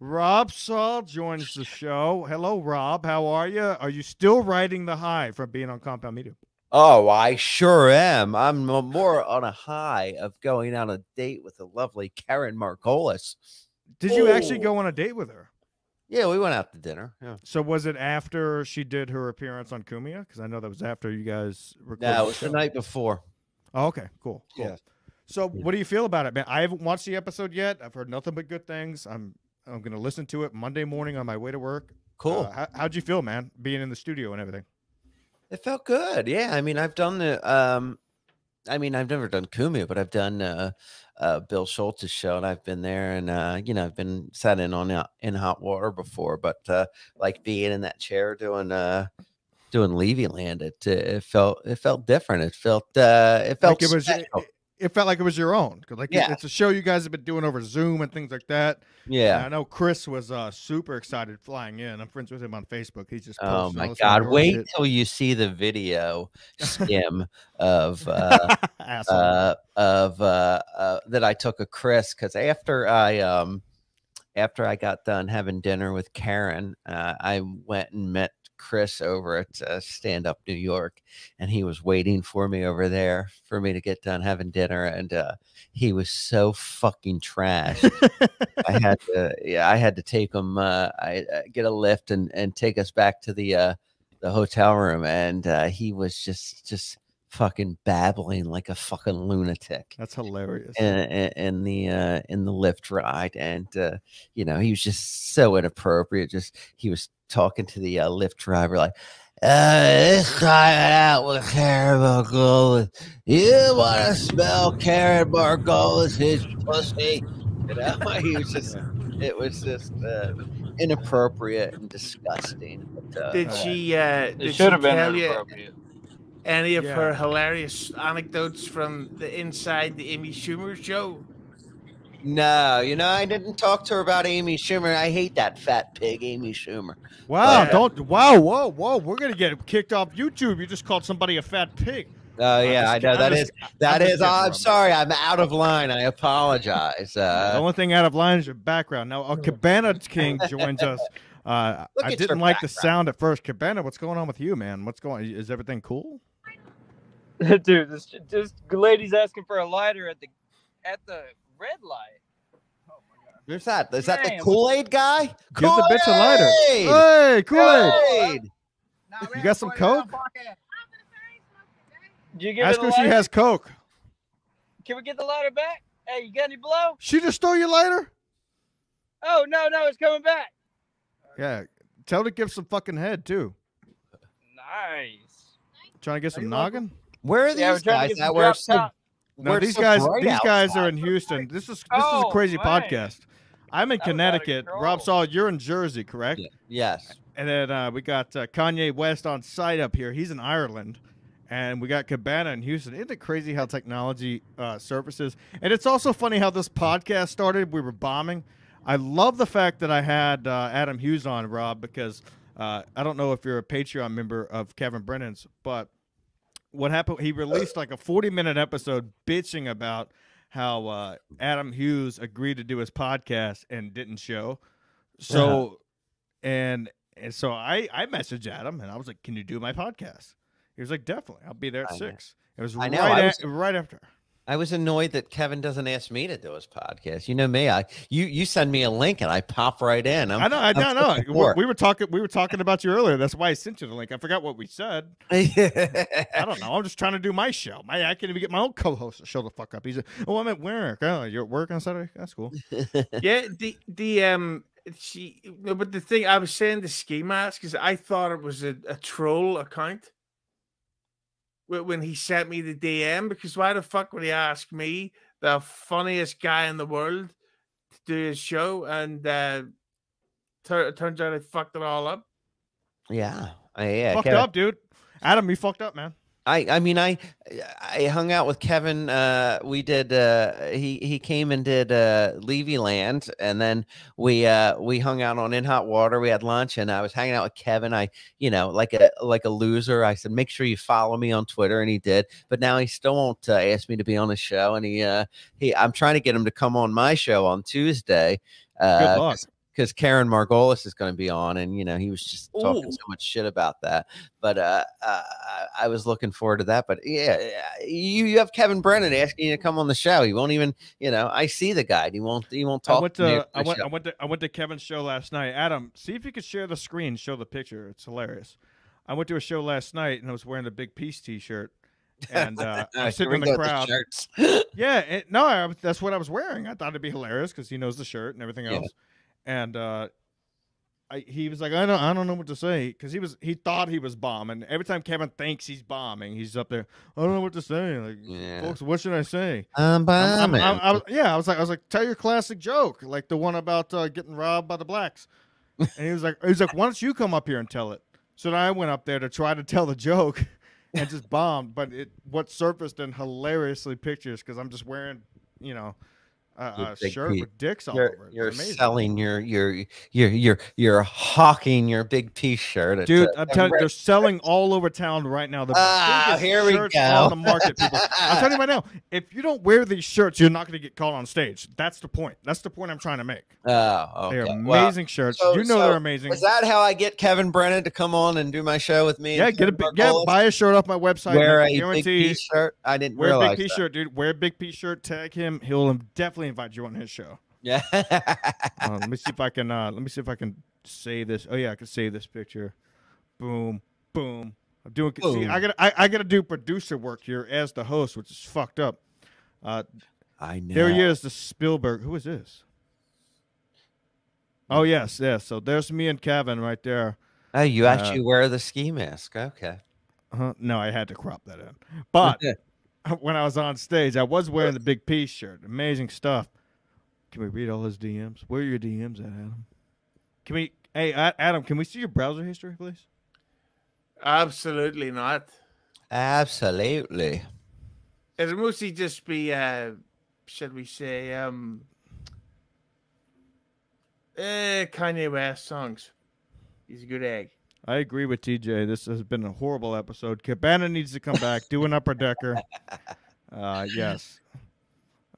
Rob Saul joins the show. Hello, Rob. How are you? Are you still riding the high from being on Compound Media? Oh, I sure am. I'm more on a high of going on a date with the lovely Karen Margolis. Did you actually go on a date with her? Yeah, we went out to dinner. Yeah. So was it after she did her appearance on Cumia? Because I know that was after you guys recorded. No, the it was the show. night before. Oh, okay, cool, cool. Yeah. So what do you feel about it, man? I haven't watched the episode yet. I've heard nothing but good things. I'm I'm gonna listen to it Monday morning on my way to work. Cool. Uh, how, how'd you feel, man? Being in the studio and everything. It felt good. Yeah. I mean, I've done the um I mean, I've never done Cumia, but I've done uh uh Bill Schulz's show and I've been there and uh you know, I've been sat in on uh, in hot water before, but uh like being in that chair doing uh doing Levy Land, it it felt it felt different. It felt uh it felt like it was. Special. It felt like it was your own. like Yeah. it's a show you guys have been doing over Zoom and things like that. yeah. And I know Chris was uh, super excited flying in. I'm friends with him on Facebook. He's just Oh my god! Wait shit. till you see the video skim of uh, uh, of uh, uh, that I took of Chris because after I um after I got done having dinner with Karen, uh, I went and met Chris over at uh, Stand Up New York, and he was waiting for me over there for me to get done having dinner, and uh, he was so fucking trash. I had to, yeah, I had to take him, uh, I uh, get a lift and and take us back to the uh, the hotel room, and uh, he was just just fucking babbling like a fucking lunatic That's hilarious. in, in, in the uh, in the lift ride, and uh, you know he was just so inappropriate. Just he was talking to the uh, lift driver like. Uh, this time out with Karen Margolis. You want to smell Karen Margolis' his pussy? You know, he was just, it was just uh, inappropriate and disgusting. But, uh, Did she? Uh, It did she have been tell you? Inappropriate. any of Yeah. her hilarious anecdotes from the inside the Amy Schumer show? No, you know, I didn't talk to her about Amy Schumer. I hate that fat pig, Amy Schumer. Wow, Yeah. don't wow, whoa, whoa. We're gonna get kicked off YouTube. You just called somebody a fat pig. Oh I'm yeah, just I know I'm that just- is I'm is. I'm Rob. sorry, I'm out of line. I apologize. The Uh, only thing out of line is your background. Now, a Cabana King joins us. Uh, I didn't your like the sound at first. Cabana, what's going on with you, man? What's going? Is everything cool? Dude, this this lady's asking for a lighter at the at the red light. Oh who's that? Is that the Damn. Kool Aid guy? Give the bitch a lighter. Kool-Aid! Hey, Kool Aid. Kool-Aid! You got some Coke? Did you give Ask her her the if she lighter? has Coke. Can we get the lighter back? Hey, you got any blow? She just stole your lighter? Oh no, no, it's coming back. Yeah. Tell her to give some fucking head, too. Nice. Trying to get some you welcome. noggin? Where are these trying to guys get that some so? No, we're these so guys bright these guys are in Houston. This is this is a Oh, crazy man. podcast. I'm in That was out of Connecticut. Rob Saul, you're in Jersey, correct? Yeah. Yes. And then uh, we got uh, Kanye West on site up here. He's in Ireland. And we got Cabana in Houston. Isn't it crazy how technology uh, surfaces? And it's also funny how this podcast started. We were bombing. I love the fact that I had uh, Adam Hughes on, Rob, because uh, I don't know if you're a Patreon member of Kevin Brennan's, but what happened? He released like a 40 minute episode bitching about how uh, Adam Hughes agreed to do his podcast and didn't show. So, and and so I I messaged Adam and I was like, "Can you do my podcast?" He was like, "Definitely, I'll be there at I know. 6. It was I right know, at- was- right after. I was annoyed that Kevin doesn't ask me to do his podcast. You know me. I you you send me a link and I pop right in. I'm, I know, I I'm know, I know. We, we were talking, we were talking about you earlier. That's why I sent you the link. I forgot what we said. I don't know. I'm just trying to do my show. My, I can't even get my own co-host to show the fuck up. He's like, "Oh, I'm at work. Oh, you're at work on Saturday. That's cool." yeah, the the um she no, but the thing I was saying the ski mask is I thought it was a, a troll account. Wh- When he sent me the DM, because why the fuck would he ask me, the funniest guy in the world, to do his show? And uh, tur- it turns out I fucked it all up. yeah. I, yeah. fucked Kevin- up, dude. Adam, you fucked up, man. I I mean I I hung out with Kevin. Uh, we did. Uh, he he came and did uh, Levy Land, and then we uh, we hung out on In Hot Water. We had lunch, and I was hanging out with Kevin. I you know like a like a loser. I said make sure you follow me on Twitter, and he did. But now he still won't uh, ask me to be on his show, and he uh, he I'm trying to get him to come on my show on Tuesday. Good Uh, luck. Because Karen Margolis is going to be on, and you know he was just talking Ooh. so much shit about that. But uh, uh, I- I was looking forward to that. But yeah, you you have Kevin Brennan asking you to come on the show. He won't even, you know, I see the guy. He won't. He won't talk. I went to to I went show. I went to I went to Kevin's show last night. Adam, see if you could share the screen, show the picture. It's hilarious. I went to a show last night and I was wearing the Big Peace T-shirt, and uh, All I'm sitting in the crowd. shirts. Yeah, it, no, I, that's what I was wearing. I thought it'd be hilarious because he knows the shirt and everything Yeah. Else. And uh, I, he was like, I don't, I don't know what to say because he was, he thought he was bombing. Every time Kevin thinks he's bombing, he's up there. I don't know what to say. Like, Yeah. folks, what should I say? I'm I'm- I'm- bombing. I'm- I was- yeah, I was like, I was like, tell your classic joke, like the one about uh, getting robbed by the blacks. And he was like, he was like, why don't you come up here and tell it? So then I went up there to try to tell the joke, and just bombed. But it what surfaced in hilariously pictures because I'm just wearing, you know, a, Your a big shirt with dicks all you're over it. You're selling your your you're you're you're hawking your big P shirt, Dude, uh, I'm telling you, they're selling all over town right now. The Ah, here we shirts go. on the market, people. I'm telling you right now, if you don't wear these shirts, you're not going to get called on stage. That's the point. That's the point I'm trying to make. Oh, They're amazing Well, shirts. so- you know so they're amazing. Is that how I get Kevin Brennan to come on and do my show with me? Yeah, get a big, yeah, buy a shirt off my website. wear a big guarantee P shirt. I didn't wear a big P-shirt, dude. Wear a big P-shirt. Tag him. He'll definitely invite you on his show. Yeah. Uh, let me see if I can. Uh, let me see if I can save this. Oh yeah, I can save this picture. Boom, boom. I'm doing. See, I got. I, I got to do producer work here as the host, which is fucked up. Uh, I know. there he is, the Spielberg. Who is this? Oh yes, yes. So there's me and Kevin right there. Oh, you Uh, actually wear the ski mask. Okay. Uh-huh. No, I had to crop that in. But when I was on stage, I was wearing the big P shirt. Amazing stuff. Can we read all his DMs? Where are your DMs at, Adam? Can we? Hey, Adam, can we see your browser history, please? Absolutely not. Absolutely. It'll mostly just be, uh, should we say, um, uh, Kanye West songs. He's a good egg. I agree with TJ. This has been a horrible episode. Cabana needs to come back, do an upper decker. Uh, yes.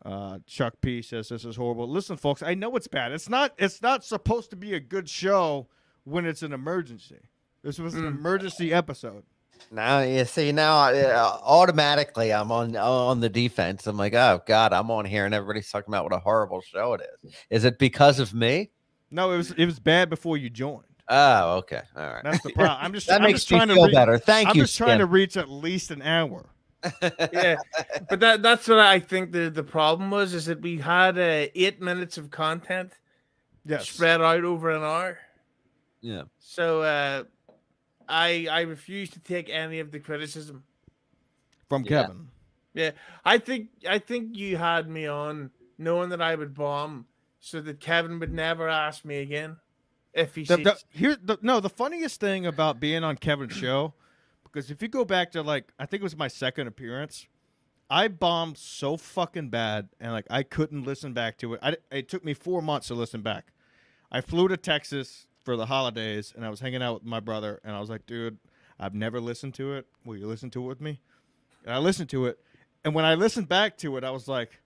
Uh, Chuck P says this is horrible. Listen, folks, I know it's bad. It's not. It's not supposed to be a good show when it's an emergency. This was an Mm. emergency episode. Now you see now uh, automatically I'm on on the defense. I'm like, oh god, I'm on here and everybody's talking about what a horrible show it is. Is it because of me? No, it was it was bad before you joined. Oh, okay, all right. That's the problem. I'm just. that I'm makes just me trying feel to. Re- better. Thank you. I'm you. just trying to reach at least an hour. Yeah, but that that's what I think the the problem was is that we had uh, eight minutes of content Yes. spread out over an hour. yeah. So uh, I I refuse to take any of the criticism. From Yeah. Kevin. Yeah, I think I think you had me on knowing that I would bomb, so that Kevin would never ask me again if he The, sees. the, here, the, no, the funniest thing about being on Kevin's show, because if you go back to like, I think it was my second appearance, I bombed so fucking bad, and like I couldn't listen back to it. I, it took me four months to listen back. I flew to Texas for the holidays, and I was hanging out with my brother, and I was like, dude, I've never listened to it. Will you listen to it with me? And I listened to it, and when I listened back to it, I was like,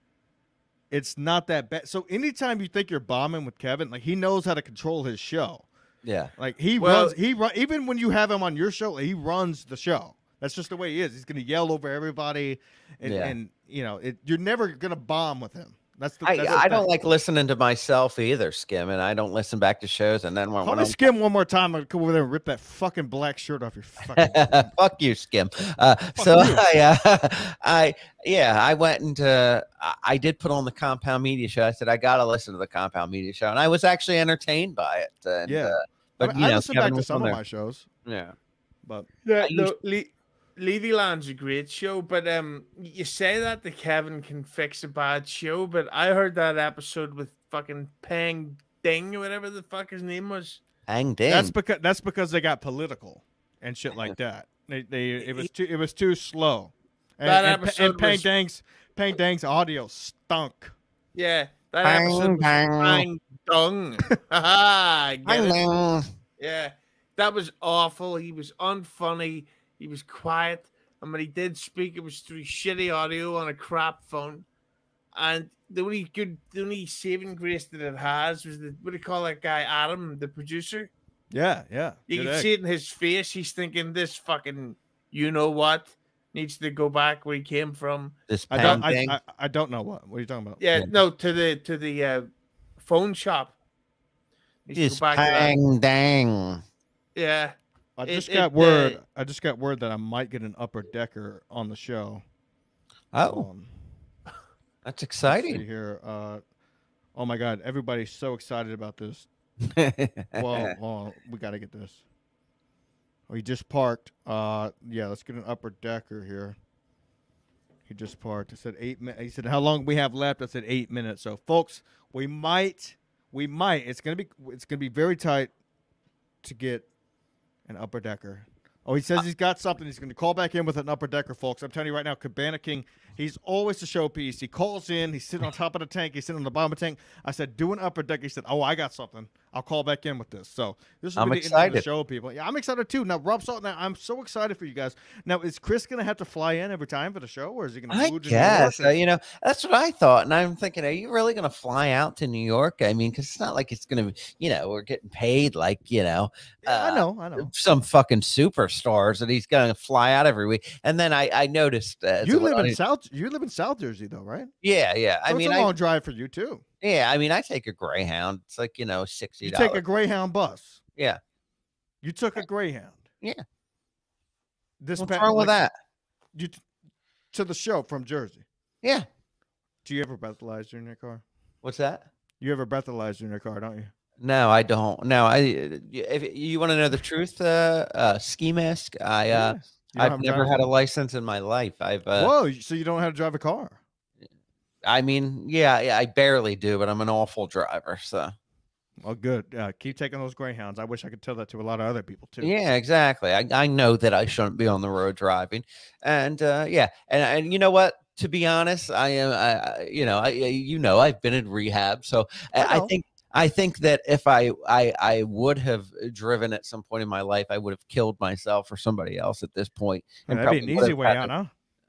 it's not that bad. So anytime you think you're bombing with Kevin, like he knows how to control his show. Yeah. Like he Well- runs, he run, even when you have him on your show, he runs the show. That's just the way he is. He's gonna yell over everybody, and, Yeah. and you know, it, you're never gonna bomb with him. That's the. I, that's I the don't like listening to myself either, Skim, and I don't listen back to shows. And then when, Call when me I'm skim one more time. I'll come over there and rip that fucking black shirt off your fucking. Fuck you, Skim. Uh, so you. I, uh, I, yeah, I went into. I, I did put on the Compound Media Show. I said I gotta listen to the Compound Media Show, and I was actually entertained by it. And, Yeah. uh, I, but mean, you I know, listen Kevin back to some on of there. my shows, Yeah. but Yeah, I no, used- Le- Levy Land's a great show, but um, you say that the Kevin can fix a bad show, but I heard that episode with fucking Pang Ding or whatever the fuck his name was. Hang ding. that's because that's because they got political and shit like that. They, they it was too it was too slow. And, That episode and Pang was- Dang's Pang Dang's audio stunk. Yeah, that Bang, episode was. Pang Dung. Haha, get ding. Yeah, that was awful. He was unfunny. He was quiet. And when he did speak, it was through shitty audio on a crap phone. And the only good, the only saving grace that it has was the what do you call that guy, Adam, the producer. Yeah, yeah. You good can egg. see it in his face. He's thinking this fucking, you know what, needs to go back where he came from. This I don't. I. I, I don't know what. What are you talking about? Yeah, Yeah. no, to the to the uh, phone shop. Needs to go This back to that. hang dang. Yeah, I just it, got word. uh, I just got word that I might get an upper decker on the show. Oh, Um, that's let's see exciting. here. Uh, oh my god, everybody's so excited about this. Well, oh, we got to get this. Oh, he just parked. Uh, yeah, let's get an upper decker here. He just parked. I said eight minutes. He said, "How long we have left?" I said eight minutes. So, folks, we might, we might. It's gonna be, it's gonna be very tight to get an upper decker. Oh, he says he's got something. He's going to call back in with an upper decker, folks. I'm telling you right now, Cabana King, he's always the showpiece. He calls in. He's sitting on top of the tank. He's sitting on the bottom of the tank. I said, do an upper decker. He said, oh, I got something. I'll call back in with this. So this will I'm be the end of the show, people. Yeah, I'm excited too. Now, Rob Saul, now I'm so excited for you guys. Now, is Chris going to have to fly in every time for the show, or is he going to? I guess uh, you know that's what I thought, and I'm thinking, are you really going to fly out to New York? I mean, because it's not like it's going to, you know, we're getting paid like you know, I uh, know, I know. some fucking superstars that he's going to fly out every week. And then I, I noticed, uh, You live in I- South. You live in South Jersey, though, right? yeah, yeah. I So mean, it's a I, long drive for you too. Yeah, I mean, I take a Greyhound. It's like you know, sixty You take a Greyhound bus. Yeah. You took a Greyhound. Yeah. This What's wrong with like, that? You t- to the show from Jersey. Yeah. Do you ever breathalyzer in your car? What's that? You ever breathalyzer in your car, don't you? No, I don't. No, I. If you want to know the truth, uh, uh, ski mask. I, uh, I've never had a license? license in my life. I've. Uh, Whoa! So you don't know how to drive a car? I mean, yeah, yeah, I barely do, but I'm an awful driver. So Well, good. Uh, keep taking those greyhounds. I wish I could tell that to a lot of other people too. Yeah, exactly. I, I know that I shouldn't be on the road driving, and uh, yeah, and and you know what? To be honest, I am. I, you know, I you know, I've been in rehab, so I, I think I think that if I I I would have driven at some point in my life, I would have killed myself or somebody else at this point. and That'd be an easy way out, huh?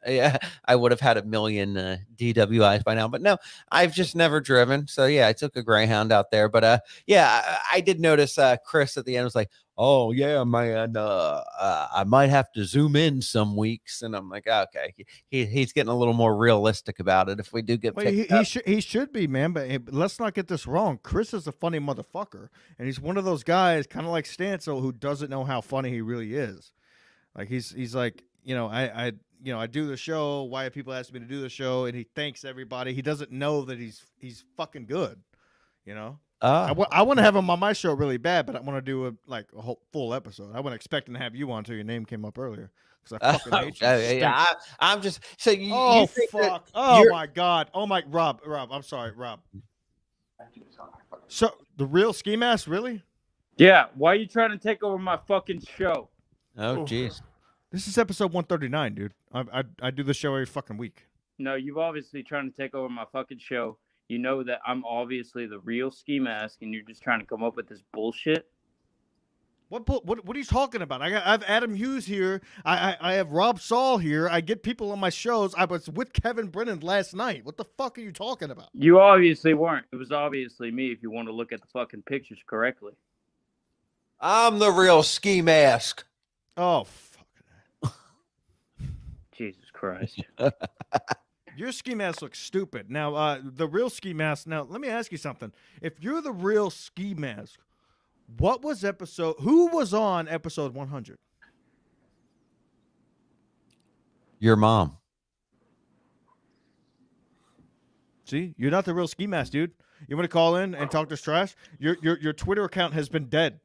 Yeah, I would have had a million uh, DWIs by now. But no, I've just never driven. So yeah, I took a Greyhound out there. But uh, yeah, I, I did notice uh, Chris at the end was like, "Oh yeah, man, uh, uh, I might have to zoom in some weeks." And I'm like, "Okay, he, he he's getting a little more realistic about it. If we do get Well, picked he, he should he should be, man. But but let's not get this wrong. Chris is a funny motherfucker, and he's one of those guys, kind of like Stancil, who doesn't know how funny he really is. Like he's he's like you know I I you know I do the show. Why have people asked me to do the show? And he thanks everybody. He doesn't know that he's he's fucking good. You know. Ah, I want to have him on my show really bad, but I want to do a like a whole full episode. I wasn't expecting to have you on until your name came up earlier because I fucking hate you. Uh, yeah, I, I'm just so you. Oh you think fuck! Oh my god! Oh my Rob, Rob, I'm sorry, Rob. So the real ski mask, really? Yeah, why are you trying to take over my fucking show? Oh Oof. jeez. This is episode 139, dude. I I, I do the show every fucking week. No, you've obviously trying to take over my fucking show. You know that I'm obviously the real ski mask, and you're just trying to come up with this bullshit. What what what are you talking about? I got I have Adam Hughes here. I, I I have Rob Saul here. I get people on my shows. I was with Kevin Brennan last night. What the fuck are you talking about? You obviously weren't. It was obviously me. If you want to look at the fucking pictures correctly. I'm the real ski mask. Oh fuck! Jesus Christ. Your ski mask looks stupid. Now, uh, the real ski mask. Now, let me ask you something. If you're the real ski mask, what was episode? Who was on episode 100? Your mom. See, you're not the real ski mask, dude. You want to call in and talk this trash? Your your your Twitter account has been dead.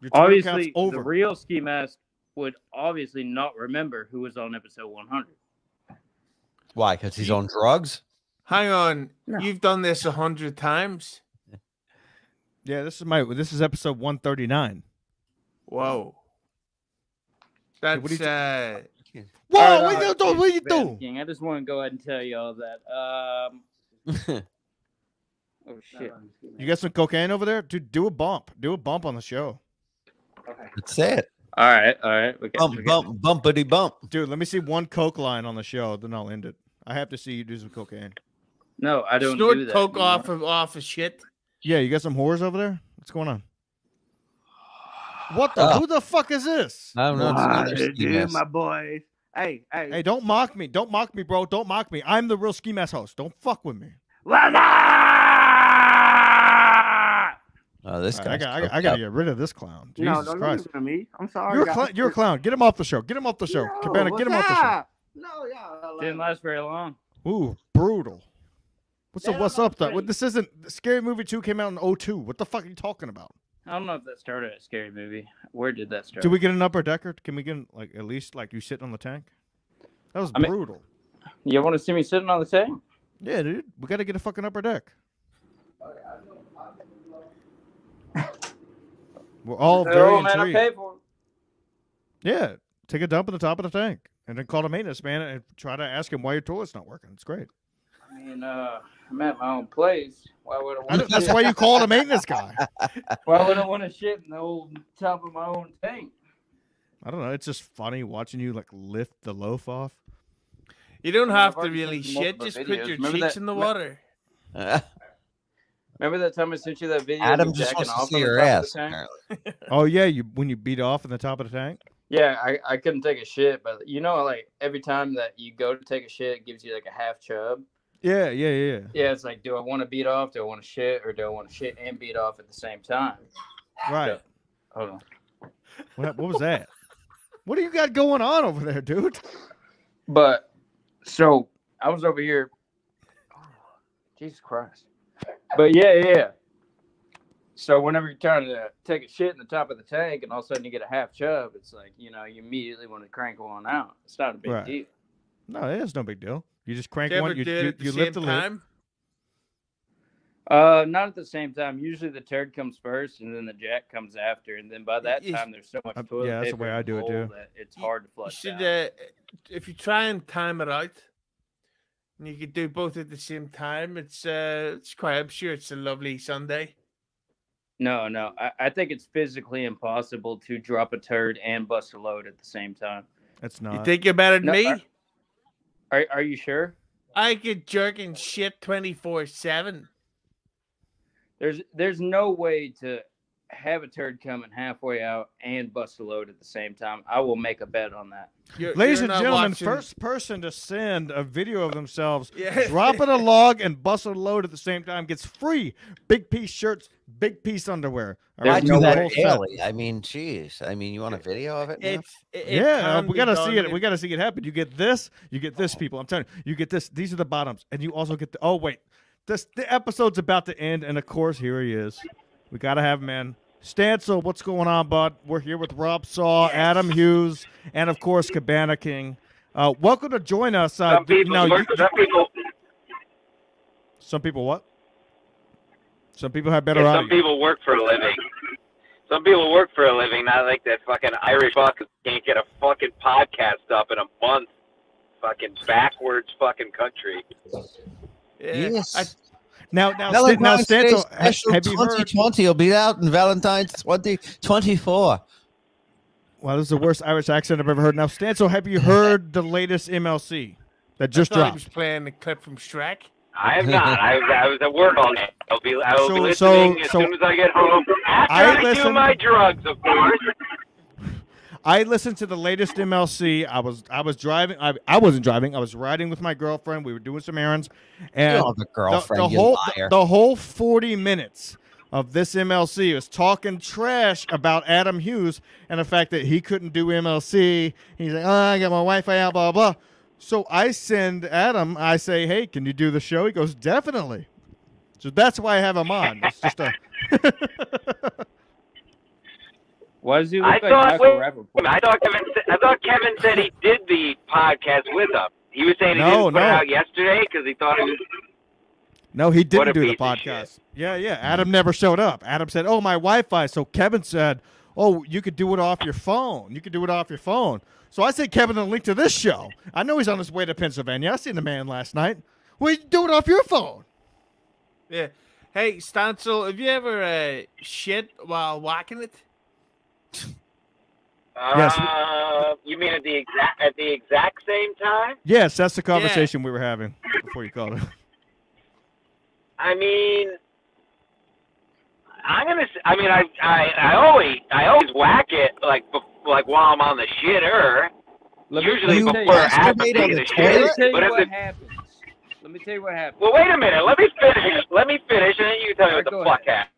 Your Twitter account's obviously, over. the real ski mask would obviously not remember who was on episode 100. Why? Because he's on drugs. Hang on, No. you've done this a hundred times. yeah, this is my this is episode 139. Whoa, Hey, what that's do you uh, Whoa, All right, what all you right, doing? What you doing? King, I just want to go ahead and tell you all that. Um, oh shit. You got some cocaine over there? Dude, do a bump. Do a bump on the show. Okay. That's it. All right, all right. We got, Bump, we got- bump, bumpity bump. Dude, let me see one coke line on the show, then I'll end it. I have to see you do some cocaine. No, I don't snort do that. coke anymore. off of off of shit. Yeah, you got some whores over there? What's going on? What the? Oh. Who the fuck is this? I don't know. It's another ski dude, mask. my boys. Hey, hey, Hey, don't mock me. Don't mock me, bro. Don't mock me. I'm the real ski mask host. Don't fuck with me. What's up? Oh, this guy. right, I, got, I, I got to get rid of this clown. Jesus no, don't Christ. listen to me. I'm sorry. You're a, guys. clown, you're a clown. Get him off the show. Get him off the show. No, Cabana, get him off the show. what's? No, yeah. Didn't last very long. Ooh, brutal. What's up? What's up? Though? afraid. This isn't Scary Movie Two came out in 02. What the fuck are you talking about? I don't know if that started at Scary Movie. Where did that start? Did we get an upper decker? Can we get like at least like you sitting on the tank? That was I mean- brutal. You want to see me sitting on the tank? Yeah, dude. We got to get a fucking upper deck. Oh, We're all very oh man, I intrigued. paid for it. Yeah, take a dump at the top of the tank, and then call the maintenance man and try to ask him why your toilet's not working. It's great. I mean, uh, I'm at my own place. Why would I I want know- that's why you call the maintenance guy. Why would I want to shit in the old top of my own tank? I don't know. It's just funny watching you like lift the loaf off. You don't I've to really shit. multiple Just put your Remember cheeks that- in the water. Remember that time I sent you that video? Adam just wants to see your ass. apparently. Oh yeah, you when you beat off in the top of the tank. Yeah, I, I couldn't take a shit, but you know, like every time that you go to take a shit, it gives you like a half chub. Yeah, yeah, yeah. yeah. Yeah, it's like, do I want to beat off? Do I want to shit, or do I want to shit and beat off at the same time? Right. Hold on. What, what was that? What do you got going on over there, dude? But so I was over here. Oh, Jesus Christ. But yeah, yeah, yeah. So whenever you're trying to take a shit in the top of the tank and all of a sudden you get a half chub, it's like, you know, you immediately want to crank one out. It's not a big Right. deal. No, it's no big deal. You just crank you one. You, do it you, at the you same lift the lid. time? Uh, not at the same time. Usually the turd comes first, and then the jack comes after, and then by that Yes. time there's so much Uh, toilet yeah, that's the way I do it, too. It's hard to You flush should, down. uh, if you try and time it out, and you could do both at the same time, it's uh, it's quite. I'm sure it's a lovely Sunday. No, no. I, I think it's physically impossible to drop a turd and bust a load at the same time. That's not. You think you're better than No, me? I- Are Are you sure? I could jerk and shit twenty four seven. There's There's no way to have a turd coming halfway out and bust a load at the same time. I will make a bet on that. Ladies and gentlemen, first person to send a video of themselves Yeah. dropping a log and busting a load at the same time gets free big piece shirts, big piece underwear. All There's I do no the that daily. I mean, jeez. I mean, you want a video of it? It's it, it Yeah, we gotta see it. We gotta see it happen. You get this, you get this, people. I'm telling you, you get this. These are the bottoms, and you also get the. Oh wait, this the episode's about to end, and of course here he is. We gotta have him in. Stancil, what's going on, bud? We're here with Rob Saul, Adam Hughes, and of course Cabana King. Uh, welcome to join us. Uh, Some people, now, you- some people, some people what? Some people have better yeah, some audio. people work for a living. Some people work for a living, not like that fucking Irish fuck can't get a fucking podcast up in a month. Fucking backwards fucking country. Yes. I, Now, now, Sta- now, Valentine's Day Stancil, special have you heard? 2020 will be out in Valentine's 2024. Wow, this is the worst Irish accent I've ever heard. Now, Stancil, have you heard the latest MLC that just I thought he dropped? was playing the clip from Shrek. I have not. I, was- I was at work all day. I'll be, I will So- be so- listening as so- soon as I get home. After I I, do my drugs, of course. I listened to the latest MLC. I was I was driving. I, I wasn't driving. I was riding with my girlfriend. We were doing some errands, and oh, the the, girlfriend, the you whole liar. the, whole forty minutes of this MLC was talking trash about Adam Hughes and the fact that he couldn't do MLC. He's like, oh, I got my Wi-Fi out, blah blah. So I send Adam. I say, hey, can you do the show? He goes, definitely. So that's why I have him on. It's just a. Why does he I like thought- Michael wait, Rappaport? I thought Kevin. I thought Kevin said he did the podcast with him. He was saying he No, didn't put no. it out yesterday because he thought it was. No, he didn't do the podcast. Yeah, yeah. Adam never showed up. Adam said, "Oh, my Wi-Fi." So Kevin said, "Oh, you could do it off your phone. You could do it off your phone." So I sent Kevin a link to this show. I know he's on his way to Pennsylvania. I seen the man last night. Well, you do it off your phone. Yeah. Hey, Stancil, have you ever uh, shit while whacking it? Yes. Uh, you mean at the exact at the exact same time? Yes, that's the conversation we were having before you called. I mean, I'm gonna. s- I mean, I I, I always I always whack it like bef- like while I'm on the shitter. Let me- Usually let me before tell you- after masturbate on the a toilet? Let me tell But you if what the, happens. Let me tell you what happens. well, wait a minute. Let me finish. Let me finish, and then you can tell me Alright, what the go fuck happened.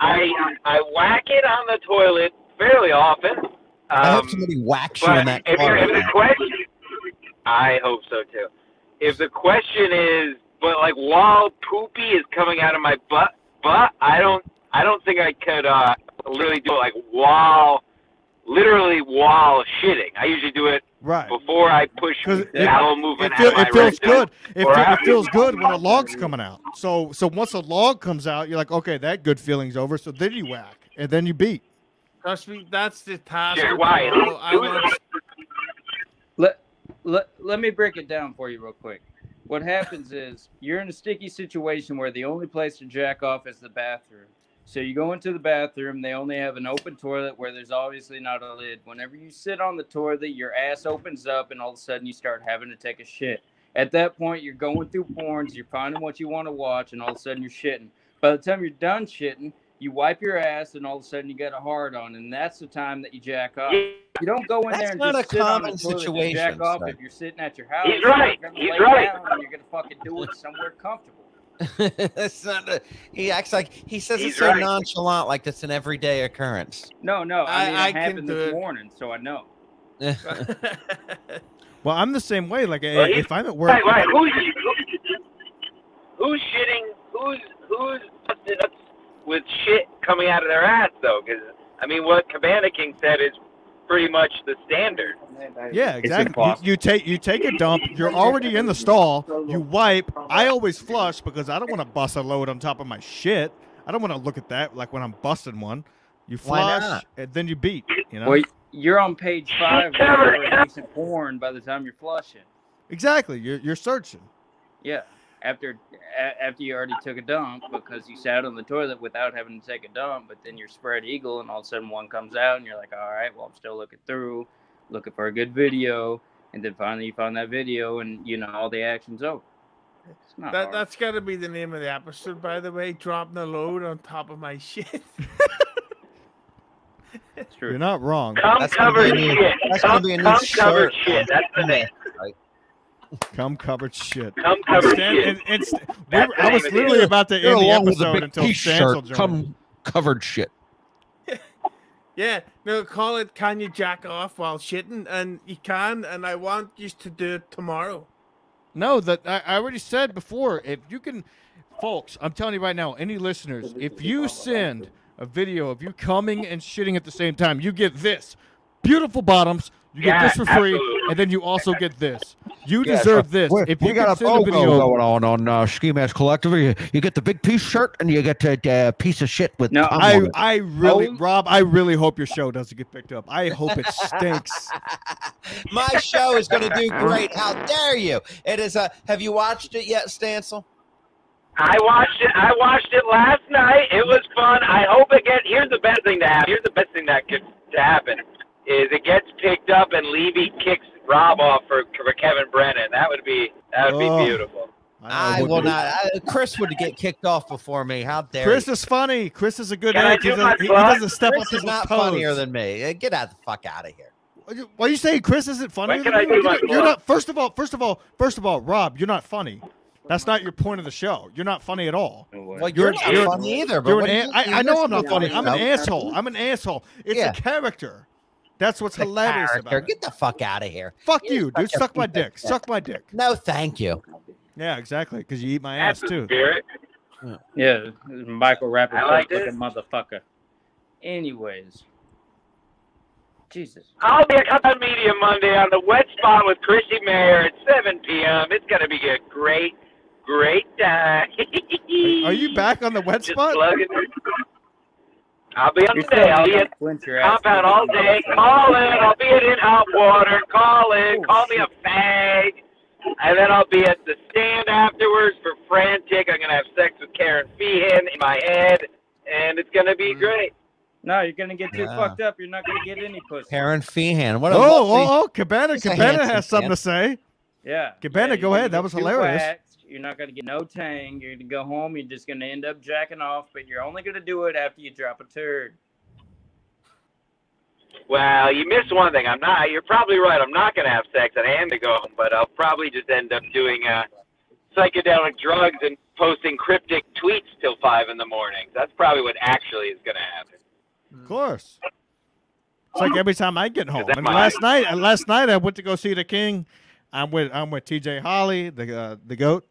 I I whack it on the toilet fairly often. I hope Um, somebody whacks you in But that if, car. you're, if right the question, I hope so too. If the question is, but like while poopy is coming out of my butt, but I don't, I don't think I could uh, literally do it like while, literally while shitting. I usually do it Right. before I push it- bowel It, movement feel, out of my it feels good. It, or fe- it feels good when a log's coming out. So so once a log comes out, you're like, okay, that good feeling's over. So then you whack, and then you beat. Trust me, that's the task. Sure, of why? I Who- want let, let, let me break it down for you real quick. What happens is you're in a sticky situation where the only place to jack off is the bathroom. So you go into the bathroom, they only have an open toilet where there's obviously not a lid. Whenever you sit on the toilet, your ass opens up and all of a sudden you start having to take a shit. At that point, you're going through porns, you're finding what you want to watch, and all of a sudden you're shitting. By the time you're done shitting, you wipe your ass, and all of a sudden you get a hard on, and that's the time that you jack off. You don't go in That's there and not just a sit on the toilet situation, and jack off son. if you're sitting at your house. He's You're right. gonna He's lay right. down and you're gonna fucking do it somewhere comfortable. That's not. A, he acts like he says He's it's so right. nonchalant, like it's an everyday occurrence. No, no, I, I- mean, I it can happened this it. morning, so I know. Well, I'm the same way. Like Well, if I'm at work, Right, right. Who's who's shitting? Who's who's busted up with shit coming out of their ass though? Because I mean, what Cabana King said is pretty much the standard. Yeah, exactly. You, you take you take a dump. You're already in the stall. You wipe. I always flush because I don't want to bust a load on top of my shit. I don't want to look at that like when I'm busting one. You flush and then you beat. You know Well, you're on page five of Cover decent porn by the time you're flushing. exactly. You're you're searching. Yeah, after after you already took a dump because you sat on the toilet without having to take a dump, but then you're spread eagle and all of a sudden one comes out and you're like, all right, well I'm still looking through, looking for a good video, and then finally you find that video and you know all the action's over. It's not That hard. that's got to be the name of the episode, by the way. Dropping the load on top of my shit. It's true. You're not wrong. Come That's gonna covered be a new- shit. that's gonna Come, be a new come covered shirt shit. That's the name. Come covered shit. Come covered Stan- shit. and- and St- we were- I was name of the literally episode. about to You're end the along with the episode big until peace Stancil shirt. joined. Come covered shit. Yeah, no, call it "Can you jack off while shitting?" And you can, and I want you to do it tomorrow. No, that I, I already said before. If you can, folks, I'm telling you right now, any listeners, if you send a video of you coming and shitting at the same time, you get this beautiful bottoms. You get this for free, absolutely. and then you also get this. You Yeah, deserve so this. If you got a send BOGO video, going on on uh, Ski Mask Collective. You, you get the big piece shirt and you get the uh, piece of shit with No, cum I. I really, Oh. Rob, I really hope your show doesn't get picked up. I hope it stinks. My show is going to do great. How dare you? It is a. Have you watched it yet, Stancil? I watched it. I watched it last night. It was fun. I hope it gets. Here's the best thing to happen. Here's the best thing that could to happen is it gets picked up and Levy kicks Rob off for for Kevin Brennan. That would be that would Oh. be beautiful. I would will be. not. I, Chris would get kicked off before me. How dare Chris you? is funny. Chris is a good Can I egg. He do doesn't, my he, he plug? doesn't step on Chris is people's not toes. funnier than me. Uh, Get out the fuck out of here. Why are you say Chris isn't funny? When can I do my you're not. First of all, first of all, first of all, Rob, you're not funny. That's not your point of the show. You're not funny at all. Well, You're- you're, not you're- funny either. But You're an you- I, I know I'm not funny. I'm an asshole. I'm an asshole. It's Yeah. a character. That's what's The hilarious character. about it. Get the fuck out of here. Fuck You're you, dude. Suck my piece dick. shit. Suck my dick. No, thank you. Yeah, exactly. Because you eat my That's ass too. spirit. Yeah, Michael Rappaport I like looking this. motherfucker. Anyways, Jesus. I'll be at on Media Monday on the Wet Spot with Chrissie Mayr at 7 p.m. It's gonna be a great, great time. Are, are you back on the wet Just spot? Plugging it. I'll be on You're the day. I'll be at clench your ass. compound all day. Call in. I'll be at In Hot Water. Call in. Oh, Call me a fag. And then I'll be at the stand afterwards for Frantic. I'm going to have sex with Karen Feehan in my head. And it's going to be mm. great. No, you're gonna get too Yeah. fucked up. You're not gonna get any pussy. Karen Feehan. What a Oh, lovely- oh, oh, Cabana, Cabana has something man. to say. Yeah. Cabana, yeah, go ahead. That was hilarious. waxed. You're not gonna get no tang. You're gonna go home. You're just gonna end up jacking off, but you're only gonna do it after you drop a turd. Well, you missed one thing. I'm not. You're probably right. I'm not going to have sex. I am to go home, but I'll probably just end up doing uh, psychedelic drugs and posting cryptic tweets till five in the morning. That's probably what actually is going to happen. Of course. It's like every time I get home. that's And last night, last night I went to go see the King. I'm with I'm with T.J. Holly, the uh, the goat,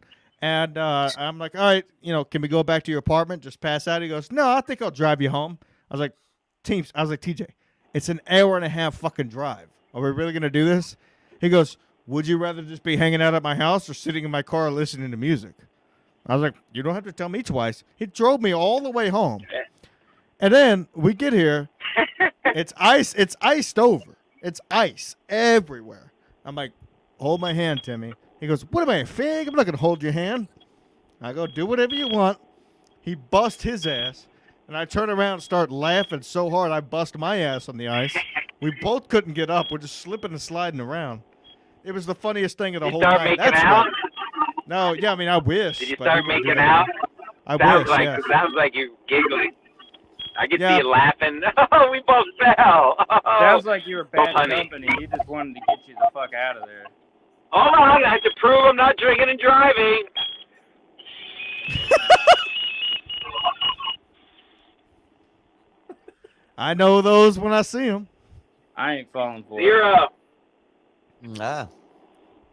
and uh, I'm like, all right, you know, can we go back to your apartment? Just pass out. He goes, no, I think I'll drive you home. I was like, teams. I was like, T.J. It's an hour and a half fucking drive. Are we really gonna do this? He goes, would you rather just be hanging out at my house or sitting in my car listening to music? I was like, you don't have to tell me twice. He drove me all the way home. And then we get here, it's ice. It's iced over. It's ice everywhere. I'm like, hold my hand, Timmy. He goes, what am I, a fig? I'm not gonna hold your hand. I go, do whatever you want. He bust his ass, and I turn around and start laughing so hard I bust my ass on the ice. We both couldn't get up. We're just slipping and sliding around. It was the funniest thing of the Did you whole start night. making That's out? right. No, yeah, I mean, I wish. Did you but start he wouldn't do making that. out? I sounds wish. like yeah. sounds like you're giggling. I could Yeah. see you laughing. Oh, we both fell. Oh. Sounds like you were bad funny. company. He just wanted to get you the fuck out of there. Hold on, I have to prove I'm not drinking and driving. I know those when I see them. I ain't falling for it. Zero. Ah.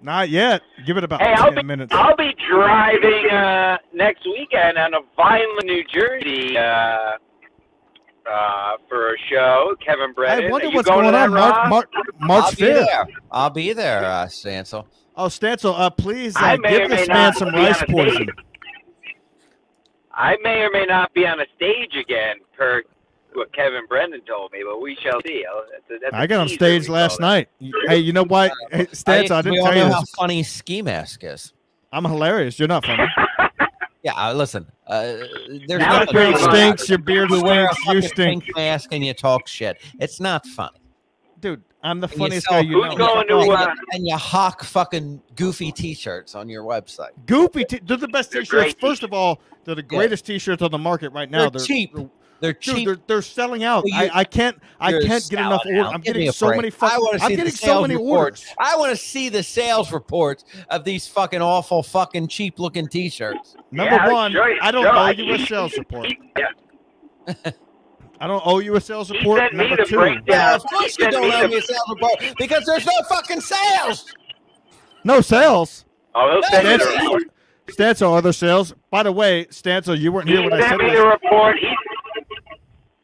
Not yet. Give it about Hey, I'll 10 be, minutes. I'll be driving uh, next weekend out of Vineland, New Jersey. Uh, uh, for a show. Kevin Brennan. I wonder what's going, going on that, March, Rob? March, I'll March be 5th. there. I'll be there, uh, Stancil. Oh, Stancil, uh, please uh, I may or give this man some rice a poison. date. I may or may not be on a stage again, per what Kevin Brennan told me, but we shall see. Uh, That's a, that's a I got on stage last that. night. Hey, you know what? Hey, Stancil, I we didn't all tell know you how this. funny Ski Mask is. I'm hilarious. You're not funny. Yeah, uh, listen. Uh, there's That nothing was pretty Beard much. wrong. stinks. Your beard You wear a stinks. You stink. pink mask and you talk shit. It's not funny. Dude, I'm the And you funniest sell- guy you Who's know. going to, and, you, uh, and you hawk fucking goofy T-shirts on your website. Goofy. T- they're the best They're t-shirts. First of all, they're the greatest t-shirts on the market right now. They're cheap. They're Dude, cheap. they're, they're selling out. Well, you- I, I can't I can't get enough orders. I'm Give getting so break. many I fucking want to I'm getting so many reports. orders. I want to see the sales reports of these fucking awful, fucking cheap looking T-shirts. Number Yeah, one, sure, I don't sure. owe I- you a sales report. yeah, I don't owe you a sales report. sent Number two. Yeah, of course you don't owe me a sales report because there's no fucking sales. no sales. Oh, he'll send me the That's- report. Stancil, other sales. By the way, Stancil, you weren't He here when I sent said me this. the report. He,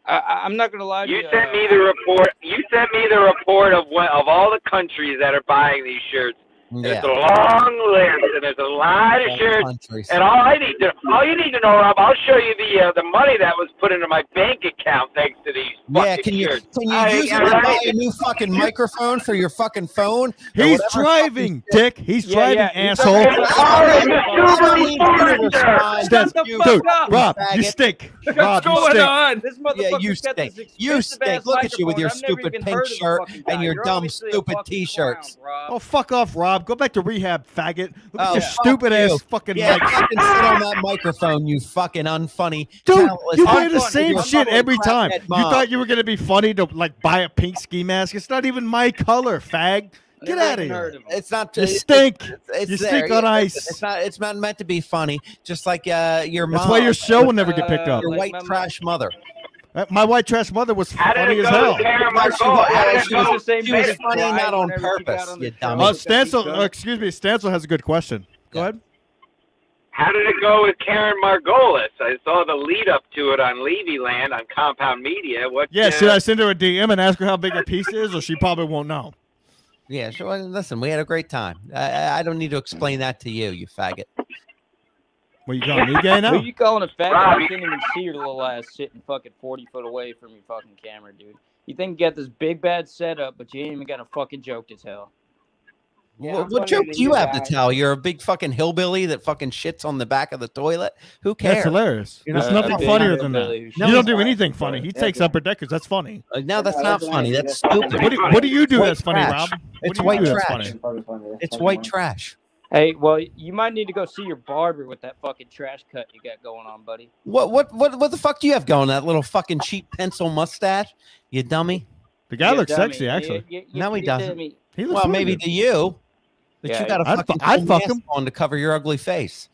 I, I'm not gonna lie to you. you sent me the report. You sent me the report of what, of all the countries that are buying these shirts. And Yeah. It's a long list, and there's a lot of shirts. And all I need to, all you need to know, Rob, I'll show you the uh, the money that was put into my bank account thanks to these Yeah, can you shirts. can you I- use it to I- buy a new fucking microphone for your fucking phone? He's whatever driving, Dick. He's Yeah, driving, yeah, asshole. driving. It's a I super don't need you to sponsor. respond. Stan- the You fuck Dude. Rob, you stink. What's Rob, you going stink. on? This Yeah, you stink. You stink. Look at you with your microphone. I've never stupid pink heard of the shirt and your dumb, stupid t-shirts. Oh, fuck off, Rob. Go back to rehab, faggot. Look at Oh, your fuck stupid you. ass fucking Yeah, mic. fucking sit on that microphone, you fucking unfunny. Dude, you buy the same shit every time. You thought you were gonna be funny to like buy a pink ski mask. It's not even my color, fag. Get out of here. heard of him. It's not. You it's- stink. It's You there. stink on Yeah, ice. It's not. It's not meant to be funny. Just like uh, your mom. That's why your show will never get picked Uh, up. Your Like white my mom. trash mother. Uh, My white trash mother was funny as hell. with Karen Well, she was- How did it was- go? the same she was basic funny, pride not on whenever she got purpose, on the you dummy. Uh, Stancil, uh, excuse me, Stancil has a good question. Go Yeah. ahead. How did it go with Karen Margolis? I saw the lead up to it on Levy Land on Compound Media. What? Yeah, uh, should I send her a DM and ask her how big a piece is, or she probably won't know? Yeah, sure. well, Listen, we had a great time. I, I- I don't need to explain that to you, you faggot. Well, you calling me gay now? Who you calling a fat? Rob, I you- can't even see your little ass sitting fucking forty foot away from your fucking camera, dude. You think you got this big bad setup, but you ain't even got a fucking joke to tell. Yeah, what what joke do you you have to tell? You're a big fucking hillbilly that fucking shits on the back of the toilet. Who cares? That's hilarious. You know, There's uh, nothing funnier than that. No, you don't do anything funny. He Yeah, takes yeah. upper deckers. That's funny. Uh, no, that's Yeah, not that's funny. That's That's stupid. What do, what do you do White that's funny, trash. Rob? It's what do you white trash. funny? It's white trash. Hey, well, you might need to go see your barber with that fucking trash cut you got going on, buddy. What what what what the fuck do you have going? That little fucking cheap pencil mustache, you dummy. The guy You looks dummy. sexy, actually. you- you- No, he you doesn't. dummy. He looks Well, maybe good. to you, but Yeah, you got a I'd fucking fu- I'd full fuck him. on to cover your ugly face.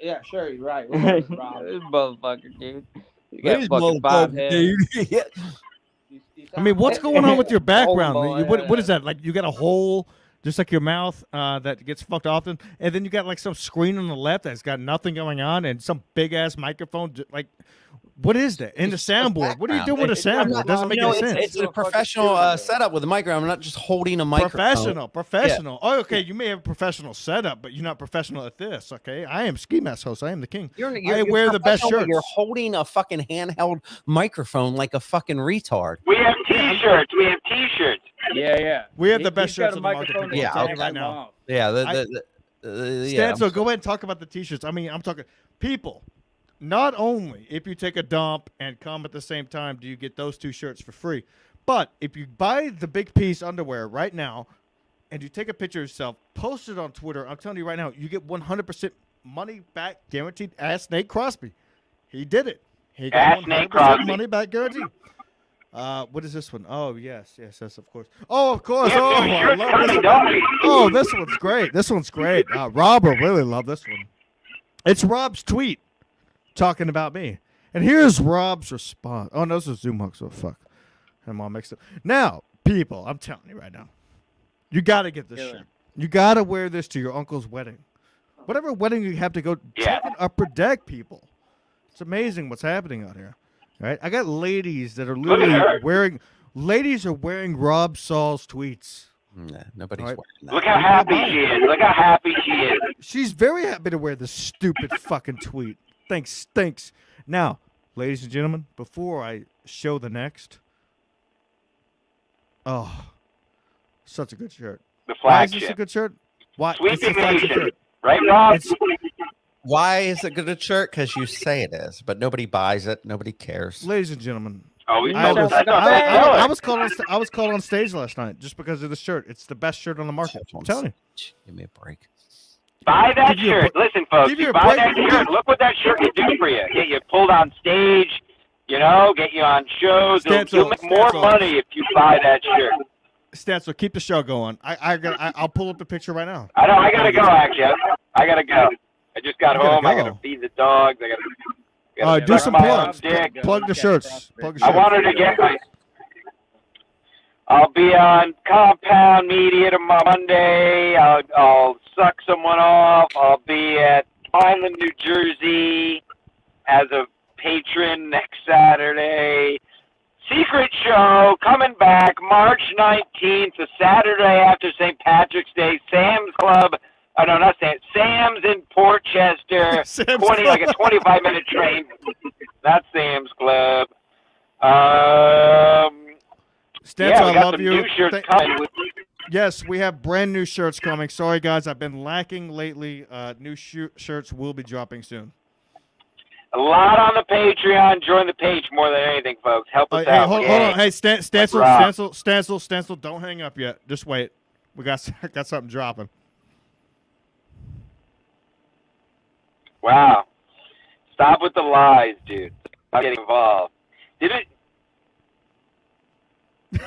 Yeah, sure, you're right. This Rob. motherfucker, dude. You got These fucking five motherfuckers, heads. dude. Yeah. You- you I mean, what's going on with your background? boy, what, what is that? Like you got a hole, just like your mouth, uh, that gets fucked often, and then you got like some screen on the left that's got nothing going on, and some big ass microphone. Like, what is that? And the soundboard. What are you doing with a soundboard? It doesn't make You know, any it's, sense. it's a a professional uh, setup with a microphone. I'm not just holding a microphone. Professional, professional. Oh, okay. You may have a professional setup, but you're not professional at this. Okay, I am ski mask host. I am the king. You're, I you're, you're wear the best professional, but You're holding a fucking handheld microphone like a fucking retard. We have T-shirts. We have T-shirts. Yeah, yeah. We have He- the best shirts a on the market, microphone people. that I'm can telling take you right now. Yeah, the, I- the, the, uh, yeah, Stan, so go ahead and talk about the t-shirts. I mean, I'm talking people. Not only if you take a dump and come at the same time, do you get those two shirts for free, but if you buy the big piece underwear right now, and you take a picture of yourself, post it on Twitter. I'm telling you right now, you get 100% money back guaranteed. Ask Nate Crosby, he did it. He got Ask 100% Nate Crosby. money back guaranteed. Uh, what is this one? Oh yes, yes, yes, of course. Oh, of course. Oh, I love this one. Oh, this one's great. This one's great. Uh, Rob will really love this one. It's Rob's tweet talking about me. And here's Rob's response. Oh, no, this is Zoom Hooks. So fuck. I'm all mixed up. Now, people, I'm telling you right now, you got to get this Yeah. shirt. You got to wear this to your uncle's wedding. Whatever wedding you have to go, Yeah. take upper deck, people. It's amazing what's happening out here. Right? I got ladies that are literally wearing. Ladies are wearing Rob Saul's tweets. Nah, nobody's Alright. wearing that. Look how happy she is. Look how happy she is. She's very happy to wear this stupid fucking tweet. Thanks, thanks. Now, ladies and gentlemen, before I show the next, oh, such a good shirt. The flag? Why is this a good shirt? Why? Sweeping it's a flagship nation. shirt. Right, Rob? It's, Why is it good a shirt? Because you say it is, but nobody buys it. Nobody cares. ladies and gentlemen, oh, we I was called on, I was called on stage last night just because of the shirt. It's the best shirt on the market. I'm telling you. Give me a break. Buy that you a shirt. Listen, folks, you buy break. that shirt. Look what that shirt can do for you. Get you pulled on stage, you know, get you on shows. You'll, you'll make more money if you buy that shirt. Stancil, keep the show going. I, I got, I, I'll pull up the picture right now. I know. I gotta go. Actually, I, gotta go. I just got home. I gotta feed the dogs. I gotta. Uh, gotta do some plugs. Plug, plug the shirts. Plug the shirts. I wanted to get my. I'll be on Compound Media tomorrow Monday. I'll, I'll suck someone off. I'll be at Island, New Jersey, as a patron next Saturday. Secret show coming back March 19th, the Saturday after St. Patrick's Day. Sam's Club. Oh no, not Sam. Sam's in Port Chester. Sam's Twenty like a twenty-five minute train. That's Sam's Club. Um, Stance, yeah, I love you. new shirts Thank- coming. With, Yes, we have brand new shirts coming. Sorry, guys, I've been lacking lately. Uh, new sh- shirts will be dropping soon. a lot on the Patreon. Join the page more than anything, folks. Help Uh, us hey, out. hold, gang. hold on. Hey, Stan- Stancil, Rob. Stancil, Stancil, Stancil, don't hang up yet. Just wait. We got got something dropping. Wow. Stop with the lies, dude. I'm getting involved. Did it?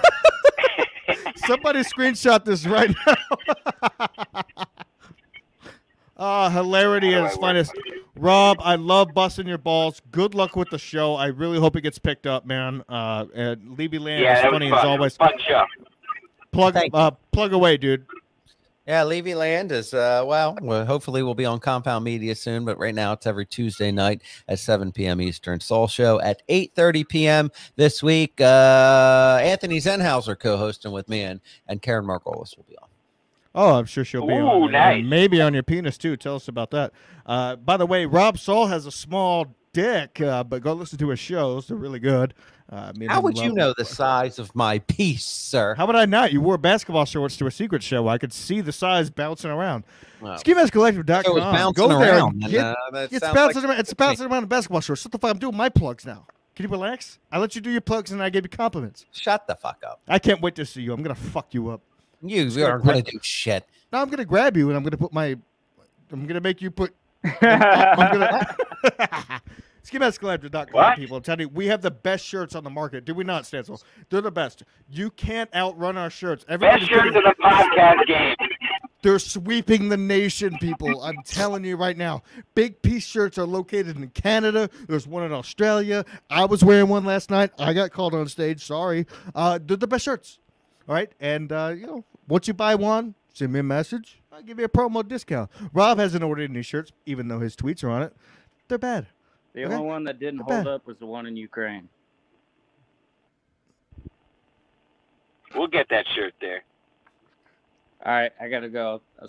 Somebody screenshot this right now. Ah, hilarity at its finest. Rob, I love busting your balls. Good luck with the show. I really hope it gets picked up, man. Uh, and Levy Land Yeah, is funny fun. as always. Fun show. Plug, uh, plug away, dude. Yeah, Levy Land is uh well, well, hopefully we'll be on Compound Media soon, but right now it's every Tuesday night at 7 p.m. Eastern. Soul Show at 8:30 p.m. this week. Uh Anthony Zenhauser co-hosting with me and and Karen Margolis will be on. Oh, I'm sure she'll be Ooh, on. there. nice. Maybe on your penis too. Tell us about that. Uh, by the way, Rob Saul has a small dick, uh, but go listen to his shows. They're really good. Uh, How would you know the size of my piece, sir? How would I not? You wore basketball shorts to a secret show. I could see the size bouncing around. Well, SkiMaskCollective.com. it was bouncing Go there. around. and and, Get, uh, that it's sounds bouncing like- around. It's bouncing around in basketball shorts. What the fuck? I'm doing my plugs now. Can you relax? I let you do your plugs and I gave you compliments. Shut the fuck up. I can't wait to see you. I'm gonna fuck you up. You gonna are gonna do shit. Now I'm gonna grab you and I'm gonna put my. I'm gonna make you put. I'm gonna. SkiMaskCollective.com, What? people. I'm telling you, we have the best shirts on the market. Do we not, Stancil? They're the best. You can't outrun our shirts. Best Everybody's shirt getting- in the podcast game. They're sweeping the nation, people. I'm telling you right now. Big piece shirts are located in Canada. There's one in Australia. I was wearing one last night. I got called on stage. Sorry. Uh, they're the best shirts. All right. And, uh, you know, once you buy one, send me a message. I'll give you a promo discount. Rob hasn't ordered any shirts, even though his tweets are on it. They're bad. The Okay. only one that didn't Not hold bad. up was the one in Ukraine. We'll get that shirt there. All right, I gotta go. I'll